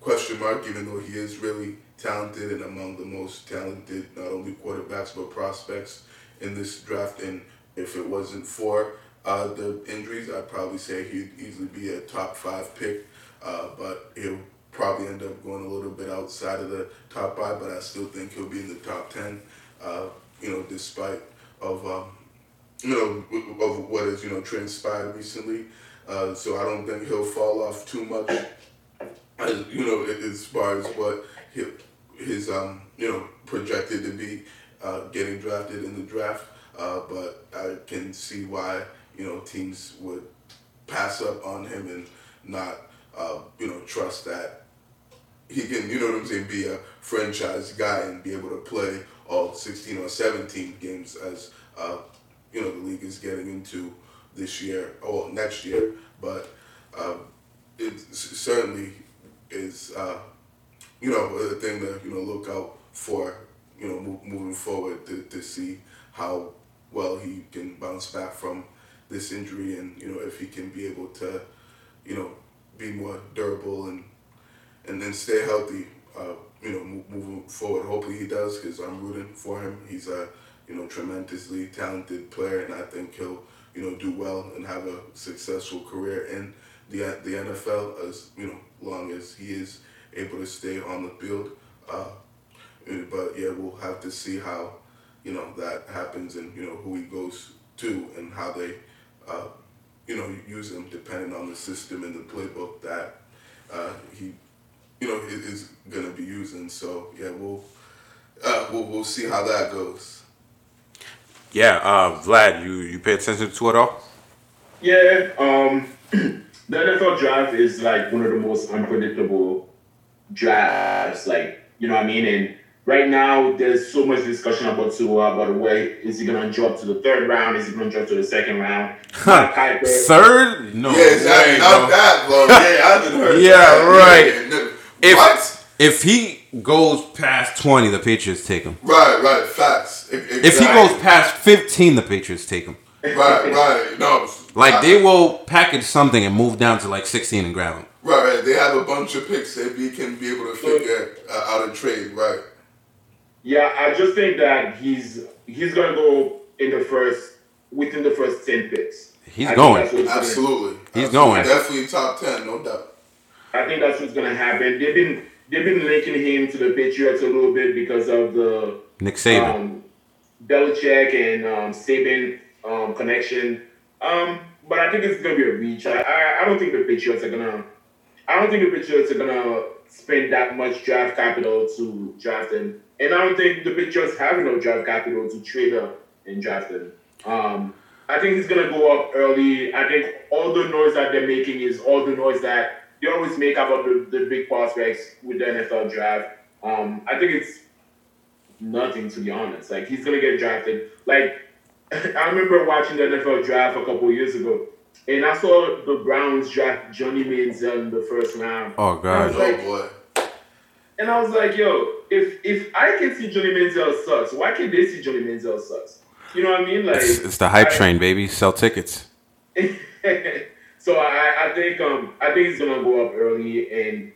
question mark even though he is really talented and among the most talented not only quarterbacks but prospects in this draft. And if it wasn't for uh, the injuries, I'd probably say he'd easily be a top five pick, uh, but he'll probably end up going a little bit outside of the top five. But I still think he'll be in the top ten. Uh, you know, despite of um, you know of what has you know transpired recently. Uh, so I don't think he'll fall off too much. As, you know, as far as what he, his um, you know projected to be uh, getting drafted in the draft. Uh, but I can see why you know teams would pass up on him and not uh, you know trust that he can you know what I'm saying be a franchise guy and be able to play all 16 or 17 games as uh, you know the league is getting into this year or next year. But uh, it certainly is uh, you know a thing to you know look out for you know mo- moving forward to, to see how well he can bounce back from this injury, and you know if he can be able to, you know, be more durable and and then stay healthy. Uh, you know, mo- moving forward. Hopefully he does, because I'm rooting for him. He's a you know tremendously talented player, and I think he'll you know do well and have a successful career in the the NFL as you know long as he is able to stay on the field. Uh, but yeah, we'll have to see how you know that happens and you know who he goes to and how they uh, you know use him depending on the system and the playbook that uh, he you know is, is gonna be using. So yeah, we'll uh, we'll we'll see how that goes. Yeah, uh, Vlad, you you pay attention to it all? Yeah, um, the NFL draft is like one of the most unpredictable drafts. Like, you know what I mean? And right now, there's so much discussion about Tua, about where is he going to drop to the third round? Is he going to drop to the second round? Mike Third? No. Yeah, exactly. way, Not bro. that, bro. Yeah, I haven't heard. Yeah, that. right. Yeah, no. If, what? If he goes past 20, the Patriots take him. Right, right. Facts. If, If he goes past 15, the Patriots take him. right, right. No, Like I- they will package something and move down to like 16 and grab him. Right, right. They have a bunch of picks that we can be able to figure out a trade. Right. Yeah, I just think that he's he's gonna go in the first within the first ten picks. He's I going. that's what's gonna- Absolutely. He's Absolutely. going. Definitely in top ten, no doubt. I think that's what's gonna happen. They've been they've been linking him to the Patriots a little bit because of the Nick Saban. um, Belichick and um, Saban um, connection. Um, but I think it's gonna be a reach. I, I I don't think the Patriots are gonna. I don't think the Patriots are gonna spend that much draft capital to draft him, and I don't think the Patriots have enough draft capital to trade up and draft him. Um, I think he's gonna go up early. I think all the noise that they're making is all the noise that they always make about the, the big prospects with the NFL draft. Um, I think it's nothing to be honest. Like he's gonna get drafted. Like I remember watching the NFL draft a couple years ago, and I saw the Browns draft Johnny Manziel in the first round. Oh, God. I was Oh like, boy. and I was like, yo, if if I can see Johnny Manziel sucks, why can't they see Johnny Manziel sucks? You know what I mean? Like It's, it's the hype I- train, baby. Sell tickets. so I, I think um I think he's gonna go up early and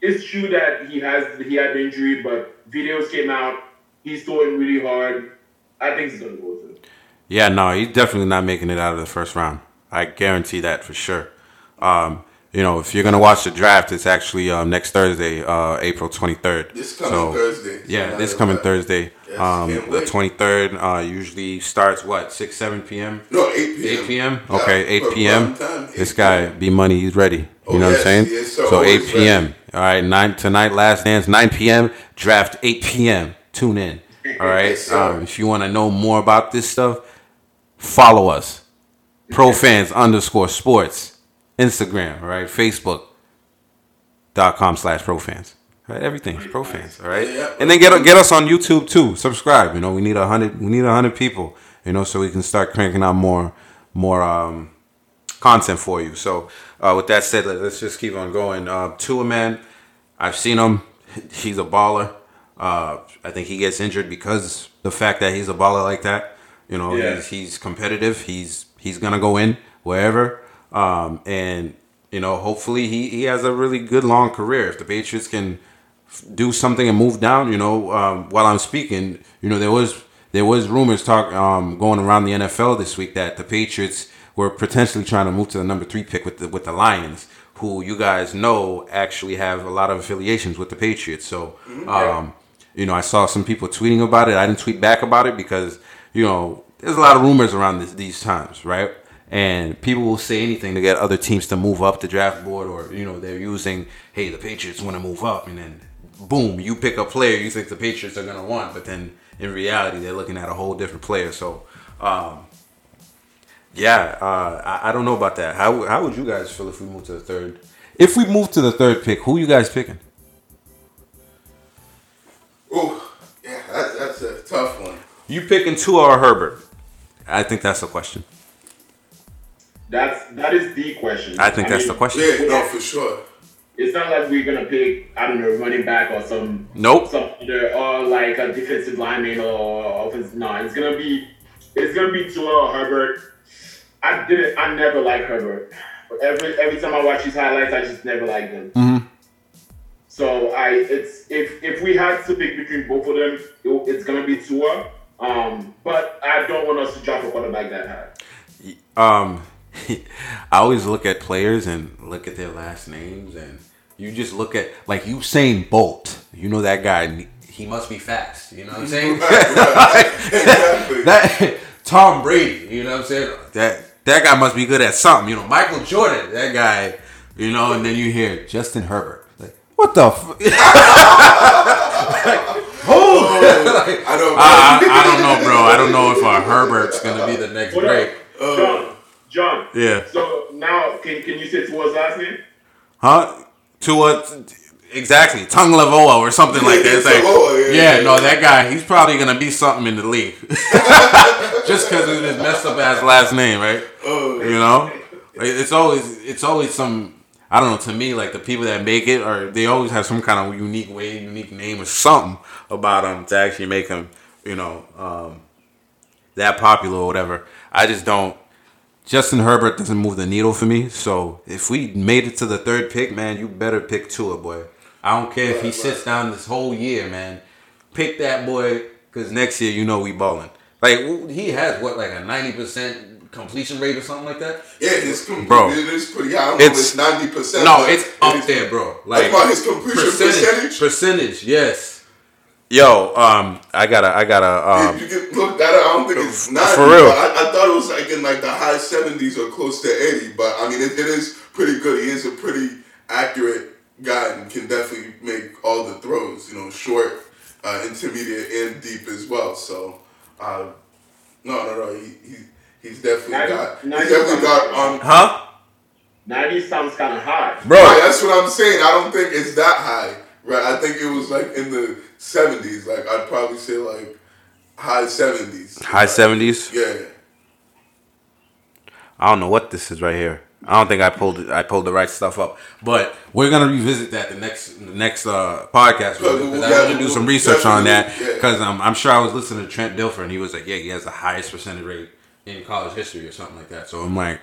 it's true that he has he had the injury, but videos came out. He's throwing really hard. I think he's gonna go through. Yeah, no, he's definitely not making it out of the first round. I guarantee that for sure. Um, you know, if you're gonna watch the draft, it's actually um, next Thursday, uh, April 23rd. This coming So, Thursday. Yeah, this coming Thursday. Yes, Um, the 23rd uh, usually starts what 6 7 p.m. No, 8 p.m. 8 p.m. Yeah, Okay, 8 p.m. time, 8 This guy, p.m. B Money, he's ready. You Oh, know what I'm saying? yes, sir. so 8 Always p.m. All right, nine tonight, last dance, 9 p.m. Draft 8 p.m. Tune in. All right. Yes, um, if you want to know more about this stuff, follow us. Pro fans underscore sports, Instagram. right? Facebook dot com slash pro fans. All right, everything's pro fans. All right, and then get get us on YouTube too. Subscribe. You know, we need a hundred. We need a hundred people. You know, so we can start cranking out more more um, content for you. So, uh, with that said, let- let's just keep on going. Uh, Tua, man, I've seen him. He's a baller. Uh, I think he gets injured because the fact that he's a baller like that. You know, Yeah. he's, he's competitive. He's he's gonna go in wherever. Um, and you know, hopefully he, he has a really good long career. If the Patriots can do something and move down, you know, um, while I'm speaking, you know, there was there was rumors talk um, going around the NFL this week that the Patriots were potentially trying to move to the number three pick with the with the Lions, who you guys know actually have a lot of affiliations with the Patriots. So, um, you know, I saw some people tweeting about it. I didn't tweet back about it because you know there's a lot of rumors around this, these times, right? And people will say anything to get other teams to move up the draft board, or you know they're using, hey, the Patriots want to move up, and then boom, you pick a player you think the Patriots are gonna want, but then in reality they're looking at a whole different player. So, um, yeah, uh, I, I don't know about that. How how would you guys feel if we move to the third? If we move to the third pick, who you guys picking? Oh, yeah, that's, that's a tough one. You picking Tua or Herbert? I think that's the question. That's that is the question. I think that's mean, the question. Yeah, no, for sure. It's not like we're gonna pick I don't know running back or some Nope. some other or like a defensive lineman or offensive. No, it's gonna be it's gonna be Tua or Herbert. I didn't. I never liked Herbert. Every every time I watch his highlights, I just never liked them. Mm-hmm. So I, it's if if we had to pick between both of them, it, it's gonna be Tua. Um, but I don't want us to drop a quarterback that high. Um, I always look at players and look at their last names, and you just look at like Usain Bolt. You know that guy. He must be fast. You know what I'm saying? exactly. that Tom Brady. You know what I'm saying? That that guy must be good at something. You know, Michael Jordan. That guy. You know, and then you hear Justin Herbert. Like, what the? F-? like, who? Like, I don't. I, I, I don't know, bro. I don't know if uh, Herbert's gonna be the next Hold up. great. John, John. Yeah. So now, can can you say Tua's last name? Huh? Tua, exactly. Tongue Lavoa or something like that. It's like, Tungaloa, yeah, yeah, yeah, no, yeah. that guy, he's probably going to be something in the league. Just because of his messed up ass last name, right? Oh, You know? It's always, it's always some, I don't know, to me, like the people that make it, or they always have some kind of unique way, unique name or something about them to actually make them, you know, um, that popular or whatever. I just don't. Justin Herbert doesn't move the needle for me. So if we made it to the third pick, man, you better pick Tua, boy. I don't care if he sits down this whole year, man. Pick that boy, because next year you know we balling. Like he has what, like a ninety percent completion rate or something like that. Yeah, his completion Bro. it is pretty high. I don't know if It's- it's ninety percent. No, it's up there, bro. Like about his completion percentage? percentage, yes. Yo, um, I gotta, I gotta, um, you can look that up. I don't think it's For real. But I, I thought it was like in like the high seventies or close to eighty. But I mean, it, it is pretty good. He is a pretty accurate guy and can definitely make all the throws. You know, short, uh, intermediate, and deep as well. So, uh, no, no, no. He, he he's definitely Ninety- got. He's definitely got something. on. huh, Ninety sounds kind of high. bro? Right, that's what I'm saying. I don't think it's that high. Right, I think it was like in the seventies. Like I'd probably say like high seventies. High seventies. Yeah. I don't know what this is right here. I don't think I pulled it. I pulled the right stuff up, but we're gonna revisit that the next the next uh, podcast. Well, Because well, I yeah, want to do well, some research on that definitely, yeah. because um, I'm sure I was listening to Trent Dilfer and he was like, yeah, he has the highest percentage rate in college history or something like that. So I'm like,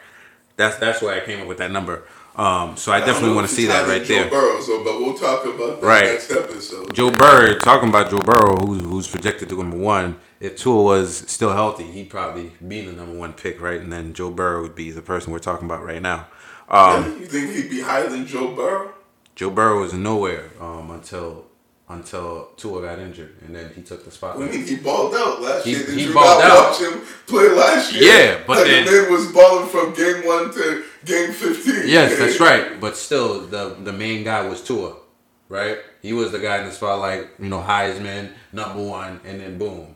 that's that's why I came up with that number. Um, so I don't definitely want to see that right than there. Joe Burrow, so, but we'll talk about that Right. next episode. Joe Burrow, talking about Joe Burrow, who's, who's projected to go number one. If Tua was still healthy, he'd probably be the number one pick, right? And then Joe Burrow would be the person we're talking about right now. Um, you think he'd be higher than Joe Burrow? Joe Burrow was nowhere um, until until Tua got injured, and then he took the I spotlight. mean, he balled out last He- year. Did he you balled not out. watch him play last year? Yeah, but like, then- the man was balling from game one to game fifteen. Yes, that's right. But still, the the main guy was Tua, right? He was the guy in the spotlight, you know, Heisman, number one, and then boom,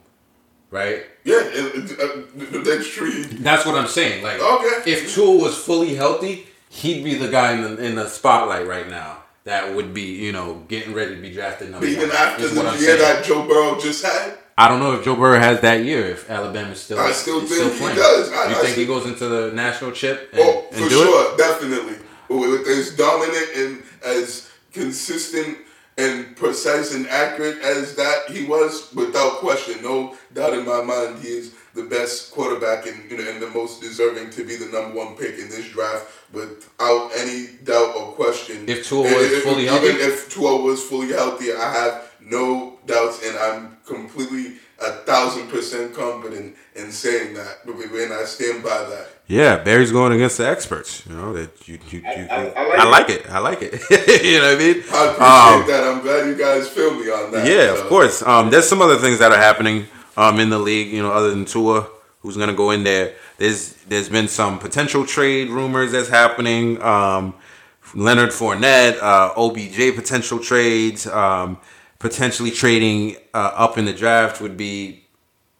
right? Yeah, it, uh, that's true. That's what I'm saying. Like, Okay. if Tua was fully healthy, he'd be the guy in the, in the spotlight right now. That would be, you know, getting ready to be drafted number But even one. after the year saying. that Joe Burrow just had, I don't know if Joe Burrow has that year. If Alabama's still, I still think he does. I- you I think he goes into the national chip and, oh, and for do it? sure, definitely. Oh, With as dominant and as consistent and precise and accurate as that he was, without question, no doubt in my mind, he is the best quarterback and you know and the most deserving to be the number one pick in this draft, without any doubt or question. If Tua And was if- fully even healthy? if Tua was fully healthy, I have no doubts, and I'm completely a thousand percent confident in saying that, and I stand by that. Yeah, Barry's going against the experts. You know that you, you, you I- I I, like like it. I like it. you know what I mean? I appreciate Um, that. I'm glad you guys feel me on that. Yeah, So, of course. Um, there's some other things that are happening um, in the league. You know, other than Tua, who's gonna go in there. There's there's been some potential trade rumors that's happening. Um, Leonard Fournette, uh, OBJ potential trades. Um, potentially trading uh, up in the draft would be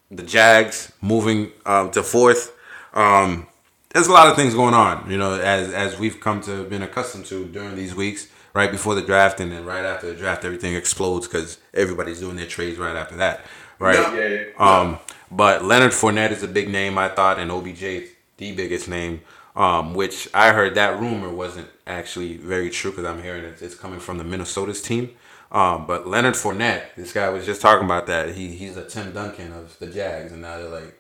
the Jags moving um, to fourth. Um, there's a lot of things going on, you know, as as we've come to been accustomed to during these weeks, right before the draft and then right after the draft, everything explodes because everybody's doing their trades right after that, right? Yeah. Um, but Leonard Fournette is a big name, I thought, and OBJ the biggest name. Um, which I heard that rumor wasn't actually very true because I'm hearing it, it's coming from the Minnesota's team. Um, but Leonard Fournette, this guy was just talking about that. He he's a Tim Duncan of the Jags, and now they're like,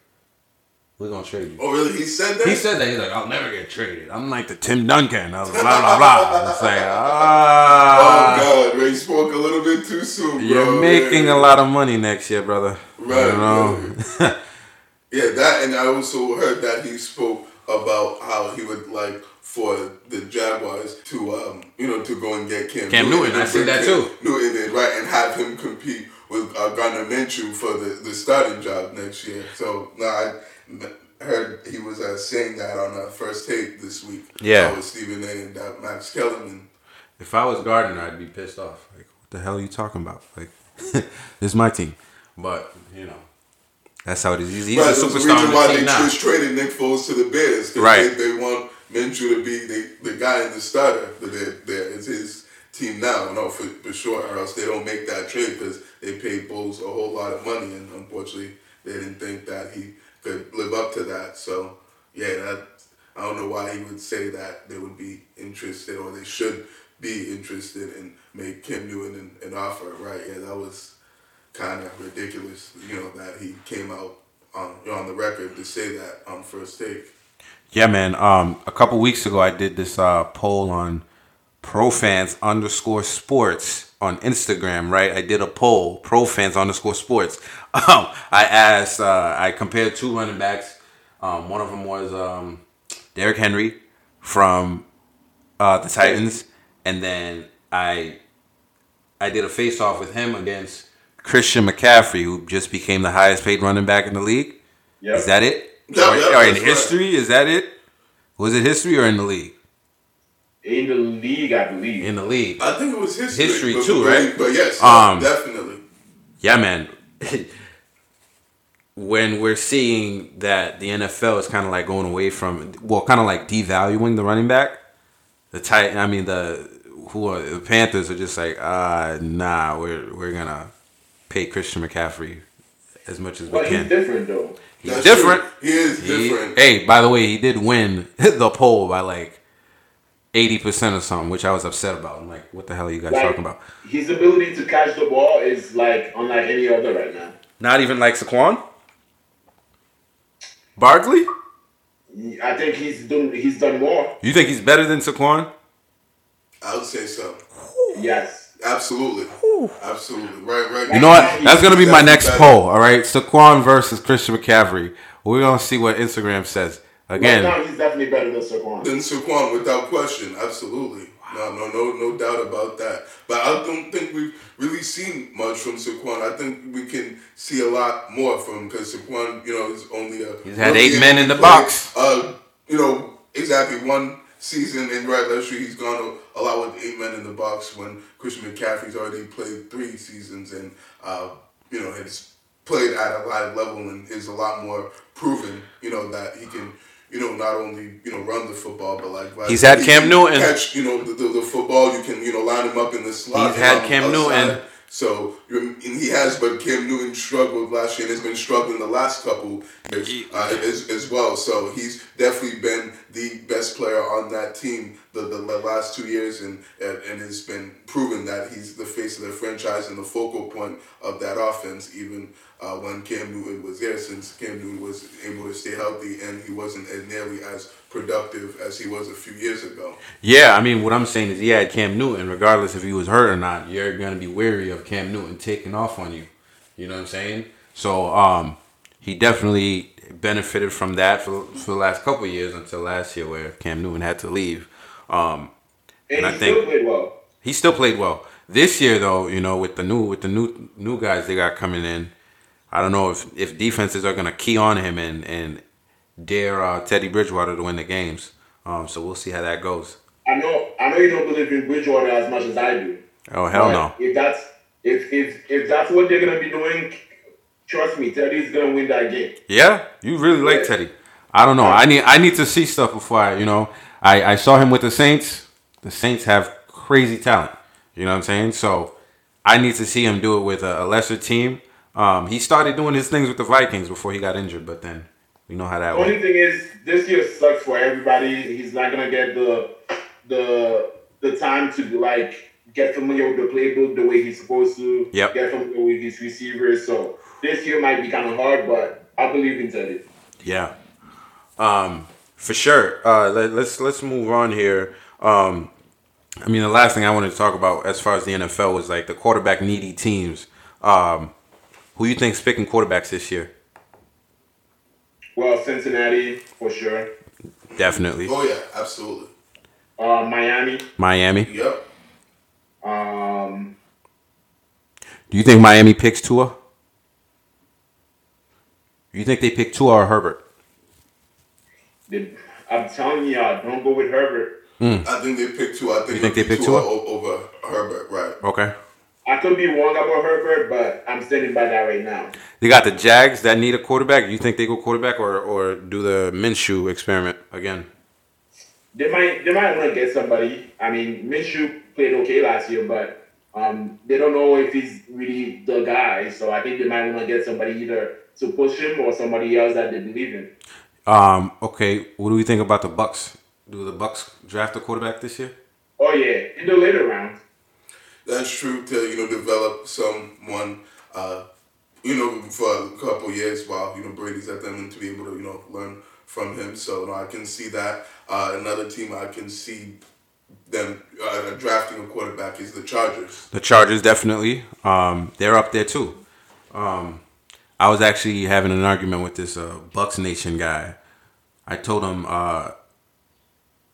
We're gonna trade you. Oh, really? He said that. He said that. He's like, I'll never get traded. I'm like the Tim Duncan. I was blah blah blah. It's like, ah, oh God, Ray spoke a little bit too soon. Bro. you're making Yeah. a lot of money next year, brother. Right, You know? Yeah, that, and I also heard that he spoke about how he would like for the Jaguars to, um, you know, to go and get Cam, Cam Newton, I and seen bring that Cam too. Newton in, right, and have him compete with uh, Gardner Minshew for the, the starting job next year. So, no, I heard he was uh, saying that on uh, first take this week. Yeah. with Stephen A. and uh, Max Kellerman. If I was Gardner, I'd be pissed off. Like, what the hell are you talking about? Like, this is my team. But you know, that's how it is. He's, he's Right, a that's the superstar reason why the they now. just traded Nick Foles to the Bears. Right. They, they want Minshew to be the, the guy in the starter. But they're, they're, it's his team now, no, for, for sure. Or else they don't make that trade because they paid Foles a whole lot of money, and unfortunately, they didn't think that he live up to that. So, yeah, that I don't know why he would say that they would be interested or they should be interested in make Cam Newton an, an offer. Right? Yeah, that was kind of ridiculous, you know, that he came out on on the record to say that on first take. Yeah, man. Um, a couple weeks ago, I did this uh, poll on profans underscore sports on Instagram. Right, I did a poll, profans underscore sports. Um, I asked, uh, I compared two running backs. Um, one of them was um, Derrick Henry from uh, the Titans, and then I I did a face off with him against Christian McCaffrey, who just became the highest paid running back in the league. Yep. Is that it? Yeah, or, or in that's right. history? Is that it? Was it history or in the league? in the league, I believe. In the league. I think it was history. History but, too, but, right? But yes, Um, definitely. Yeah, man. when we're seeing that the NFL is kind of like going away from, well, kind of like devaluing the running back. The tight, I mean the who are the Panthers are just like, ah, nah, we're we're gonna pay Christian McCaffrey as much as we But he's can. different though. He's That's different. true. He is He- different. hey, by the way, he did win the poll by like eighty percent or something, which I was upset about. I'm like, what the hell are you guys Like, talking about? His ability to catch the ball is like unlike any other right now. Not even like Saquon, Barkley. I think he's done. He's done more. You think he's better than Saquon? I would say so. Yes. Absolutely. Absolutely. Right, right. You know what? That's gonna be my next Better. poll. All right, Saquon versus Christian McCaffrey. We're gonna see what Instagram says. Right Again, now, he's definitely better than Saquon. Than Saquon, without question, absolutely. No, no, no, no doubt about that. But I don't think we've really seen much from Saquon. I think we can see a lot more from him because Saquon, you know, is only a. He's had eight men in the played, box. Uh, you know, exactly one season in right last year. He's gone a, a lot with eight men in the box when Christian McCaffrey's already played three seasons and, uh, you know, has played at a high level and is a lot more proven, you know, that he can. You know, not only you know run the football, but like He's had Cam Newton. Catch you know the, the, the football. You can you know line him up in the slot. He's had Cam. Newton. So he has, but Cam Newton struggled last year and has been struggling the last couple years uh, as, as well. So he's definitely been the best player on that team the, the, the last two years, and, and and it's been proven that he's the face of the franchise and the focal point of that offense. Even uh, when Cam Newton was there, since Cam Newton was able to stay healthy and he wasn't as nearly as productive as he was a few years ago. yeah. I mean, what I'm saying is, he had Cam Newton, regardless if he was hurt or not. You're gonna be wary of Cam Newton taking off on you. You know what I'm saying? So, um, he definitely benefited from that for, for the last couple of years until last year, where Cam Newton had to leave. Um, and and I he think- still played well. he still played well this year though you know with the new with the new new guys they got coming in i don't know if if defenses are gonna key on him and and dare uh, teddy bridgewater to win the games um so we'll see how that goes I know. I know you don't believe in Bridgewater as much as I do. oh hell no If that's if if if that's what they're gonna be doing, trust me, Teddy's gonna win that game. yeah you really like Yeah. teddy i don't know i need i need to see stuff before i you know i i saw him with the saints the saints have crazy talent you know what i'm saying so i need to see him do it with a, a lesser team um he started doing his things with the vikings before he got injured but then we know how that The went only thing is, this year sucks for everybody. He's not gonna get the the the time to like get familiar with the playbook the way he's supposed to. Yep. Get familiar with his receivers. So this year might be kind of hard, but I believe in Teddy. Yeah, Um, for sure. Uh, let, let's let's move on here. Um, I mean, the last thing I wanted to talk about as far as the NFL was like the quarterback needy teams. Um, who you think's picking quarterbacks this year? Well, Cincinnati for sure. Definitely. Oh yeah, absolutely. Uh, Miami. Miami. Yep. Um, Do you think Miami picks Tua? You think they pick Tua or Herbert? they, I'm telling y'all, don't go with Herbert. I think they pick Tua. I think, You think they picked Tua Tua? o- over Herbert, right? Okay. I could be wrong about Herbert, but I'm standing by that right now. They got the Jags that need a quarterback. You think they go quarterback or, or do the Minshew experiment again? They might they might want to get somebody. I mean, Minshew played okay last year, but um, they don't know if he's really the guy. So I think they might want to get somebody either to push him or somebody else that they believe in. Um, okay, what do we think about the Bucks? Do the Bucks draft a quarterback this year? Oh yeah, in the later rounds. That's true. To you know, develop someone, uh, you know, for a couple years while you know Brady's at them and to be able to you know learn from him. So no, I can see that. Uh, another team I can see them uh, drafting a quarterback is the Chargers. The Chargers definitely. Um, they're up there too. Um, I was actually having an argument with this uh, Bucks Nation guy. I told him, uh,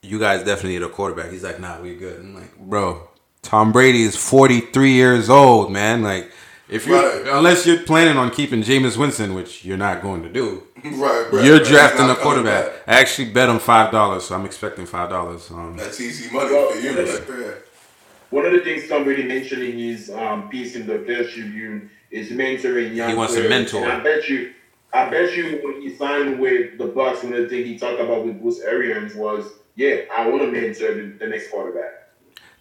"You guys definitely need a quarterback." He's like, "Nah, we're good." I'm like, "Bro, Tom Brady is 43 years old, man. Like, if you Right. unless you're planning on keeping Jameis Winston, which you're not going to do, right, right. you're right. drafting a quarterback. I actually bet him five dollars, so I'm expecting five dollars. Um, That's easy money Well, for you right there. One of the things Tom Brady mentioned in his um, piece in the Players Tribune is mentoring young He wants a mentor. And I bet you, I bet you, when he signed with the Bucks, one of the things he talked about with Bruce Arians was, "Yeah, I want to mentor the, the next quarterback."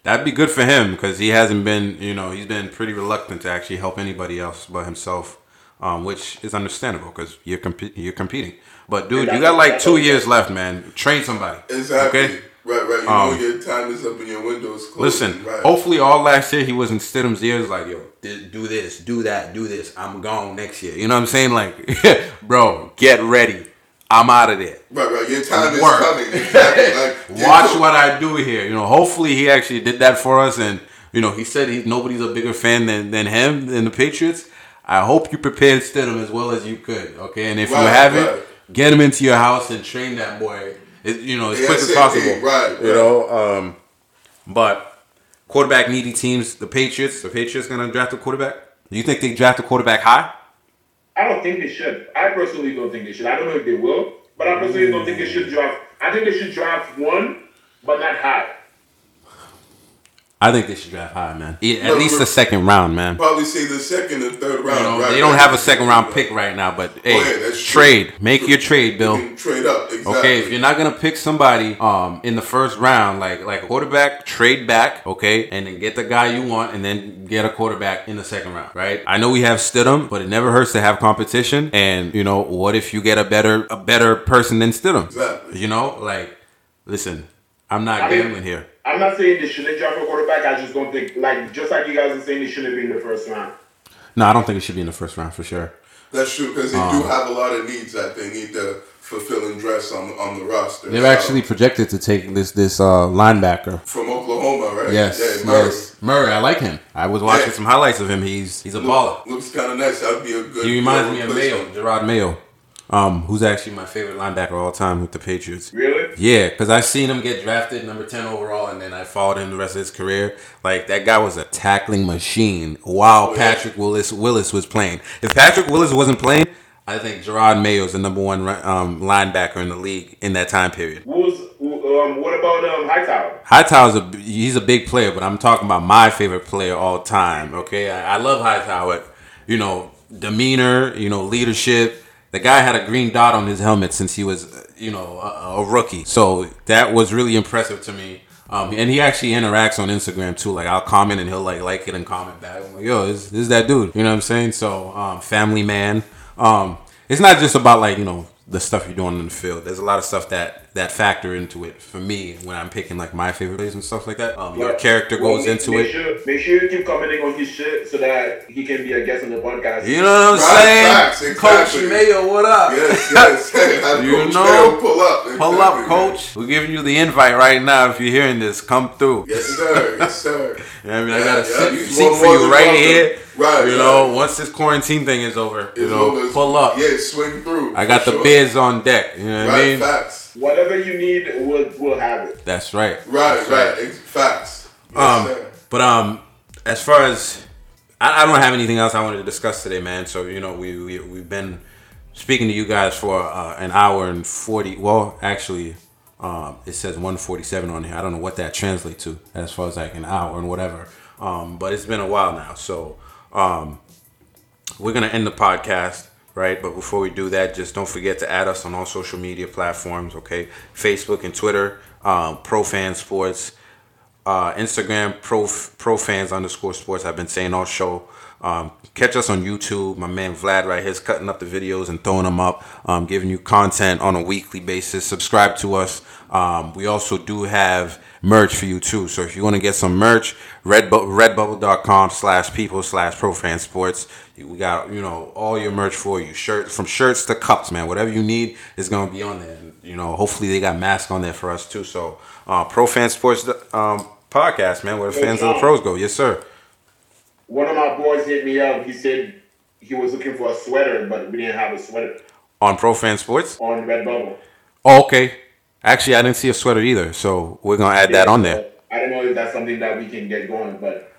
That'd be good for him because he hasn't been, you know, he's been pretty reluctant to actually help anybody else but himself, um, which is understandable because you're comp- you're competing. But dude, you got like two years left, man. Train somebody. Exactly. Okay. Right, right. You Um, know your time is up and your window's closed. Listen, right. hopefully all last year he was in Stidham's ears like, yo, do this, do that, do this. I'm gone next year. You know what I'm saying? Like, bro, get ready. I'm out of there. Right, right. Your time is Work. coming. Exactly. Like, Watch know- what I do here. You know, hopefully he actually did that for us, and you know, he said he nobody's a bigger fan than than him than the Patriots. I hope you prepared Stidham as well as you could. Okay, and if you haven't, right. get him into your house and train that boy. It, you know, as quick as possible. right, You right. know, um, but quarterback needy teams, the Patriots. The Patriots gonna draft a quarterback. Do you think they draft a quarterback high? I don't think they should. I personally don't think they should. I don't know if they will, but I personally don't think they should mm. draft. I think they should draft one, but not high. I think they should draft high, man. Yeah, at No, least the second round, man. Probably say the second or third round. You know, right, they don't right. have a second round pick right now, but hey, yeah, that's true. trade, make your trade, Bill. You trade up. Exactly. Okay, if you're not gonna pick somebody um in the first round, like like a quarterback, trade back, okay, and then get the guy you want, and then get a quarterback in the second round, right? I know we have Stidham, but it never hurts to have competition. And you know, what if you get a better a better person than Stidham? Exactly. You know, like, listen, I'm not I mean- gambling here. I'm not saying they shouldn't draft a quarterback. I just don't think, like, just like you guys are saying, they shouldn't be in the first round. No, I don't think it should be in the first round for sure. That's true because they Um, do have a lot of needs that they need to fulfill and dress on on the roster. They're So, actually projected to take this this uh, linebacker from Oklahoma, right? Yes, Yeah, Murray. yes. Murray, I like him. I was watching Yeah. some highlights of him. He's he's a baller. Looks kind of nice. That'd be a good. He reminds me of replacement. Mayo, Jerod Mayo, um, who's actually my favorite linebacker of all time with the Patriots. Really? Yeah, because I've seen him get drafted number ten overall, and then I followed him the rest of his career. Like that guy was a tackling machine. While Oh, yeah. Patrick Willis Willis was playing. If Patrick Willis wasn't playing, I think Jerod Mayo is the number one um, linebacker in the league in that time period. Who, um, what about um, Hightower? Hightower's a he's a big player, but I'm talking about my favorite player all time. Okay, I, I love Hightower. You know, demeanor, you know, leadership. The guy had a green dot on his helmet since he was, you know, a, a rookie. So that was really impressive to me. Um, and he actually interacts on Instagram too. Like I'll comment and he'll like like it and comment back. I'm like, yo, this, this is that dude. You know what I'm saying? So um, family man. Um, it's not just about like you know the stuff you're doing in the field. There's a lot of stuff that that factor into it for me when I'm picking like my favorite plays and stuff like that. Um, your character well, goes make- into make it. Sure, make sure you keep commenting on his shit so that he can be a guest on the podcast. You know what I'm Right, saying? facts, exactly. Coach Mayo, what up? Yes, yes. You Coach know? Mayo pull up. Pull up, Exactly. coach. We're giving you the invite right now. If you're hearing this, come through. Yes, sir. Yes, sir. You know what I mean, I got a Yeah, seat, you seat more for you right welcome. here. Right, You know, right. once this quarantine thing is over, you As know, long as- pull up. Yeah, swing through. I got for the sure. beers on deck. You know what I Right, mean? facts. Whatever you need, we'll, we'll have it. That's right. Right, That's right. Ex- Facts. Yes, Um, sir. but um, as far as I, I don't have anything else I wanted to discuss today, man. So you know, we, we we've been speaking to you guys for uh, an hour and forty. Well, actually, um, it says one forty seven on here. I don't know what that translates to as far as like an hour and whatever. Um, but it's been a while now, so um, we're gonna end the podcast right? But before we do that just don't forget to add us on all social media platforms okay? Facebook and twitter um, pro fan sports uh, instagram pro pro fans underscore sports. I've been saying all show um, catch us on youtube. My man vlad right here is cutting up the videos and throwing them up um, giving you content on a weekly basis. Subscribe to us. Um, we also do have merch for you too. So if you want to get some merch redbu- redbubble.com slash people slash pro fan sports we got you know all your merch for you. Shirt from shirts to cups man. Whatever you need is going to be on there. You know hopefully they got masks on there for us too. So uh, pro fan sports um, podcast man where the fans of the pros go. Yes sir One of my boys hit me up. He said he was looking for a sweater, but we didn't have a sweater on pro fan sports on Redbubble. oh, okay actually i didn't see a sweater either so we're going to add that on there I don't know if that's something that we can get going, but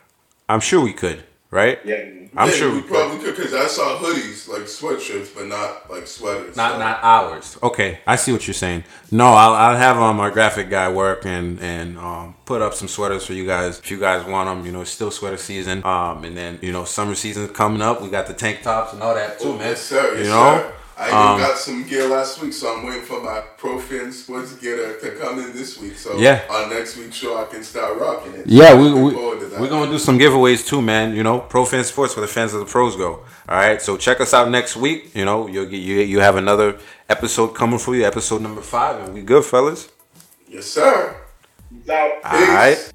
i'm sure we could right yeah. I'm sure we we probably could because I saw hoodies like sweatshirts, but not like sweaters. Not so. not ours. Okay, I see what you're saying. No, I'll, I'll have um our graphic guy work and and um put up some sweaters for you guys if you guys want them. You know, it's still sweater season. Um, and then you know summer season coming up. We got the tank tops and all that too, Oh, man. Yes, sir. Yes, you know. sir. I even Um, got some gear last week, so I'm waiting for my Pro Fan Sports gear to, to come in this week. So Yeah. on next week's show, I can start rocking it. Yeah, we, we, to we're gonna do some giveaways too, man. You know, Pro Fan Sports where the fans of the pros go. All right, so check us out next week. You know, you'll get you you have another episode coming for you, episode number five, and we good, fellas. Yes, sir. Peace out. All right. Peace.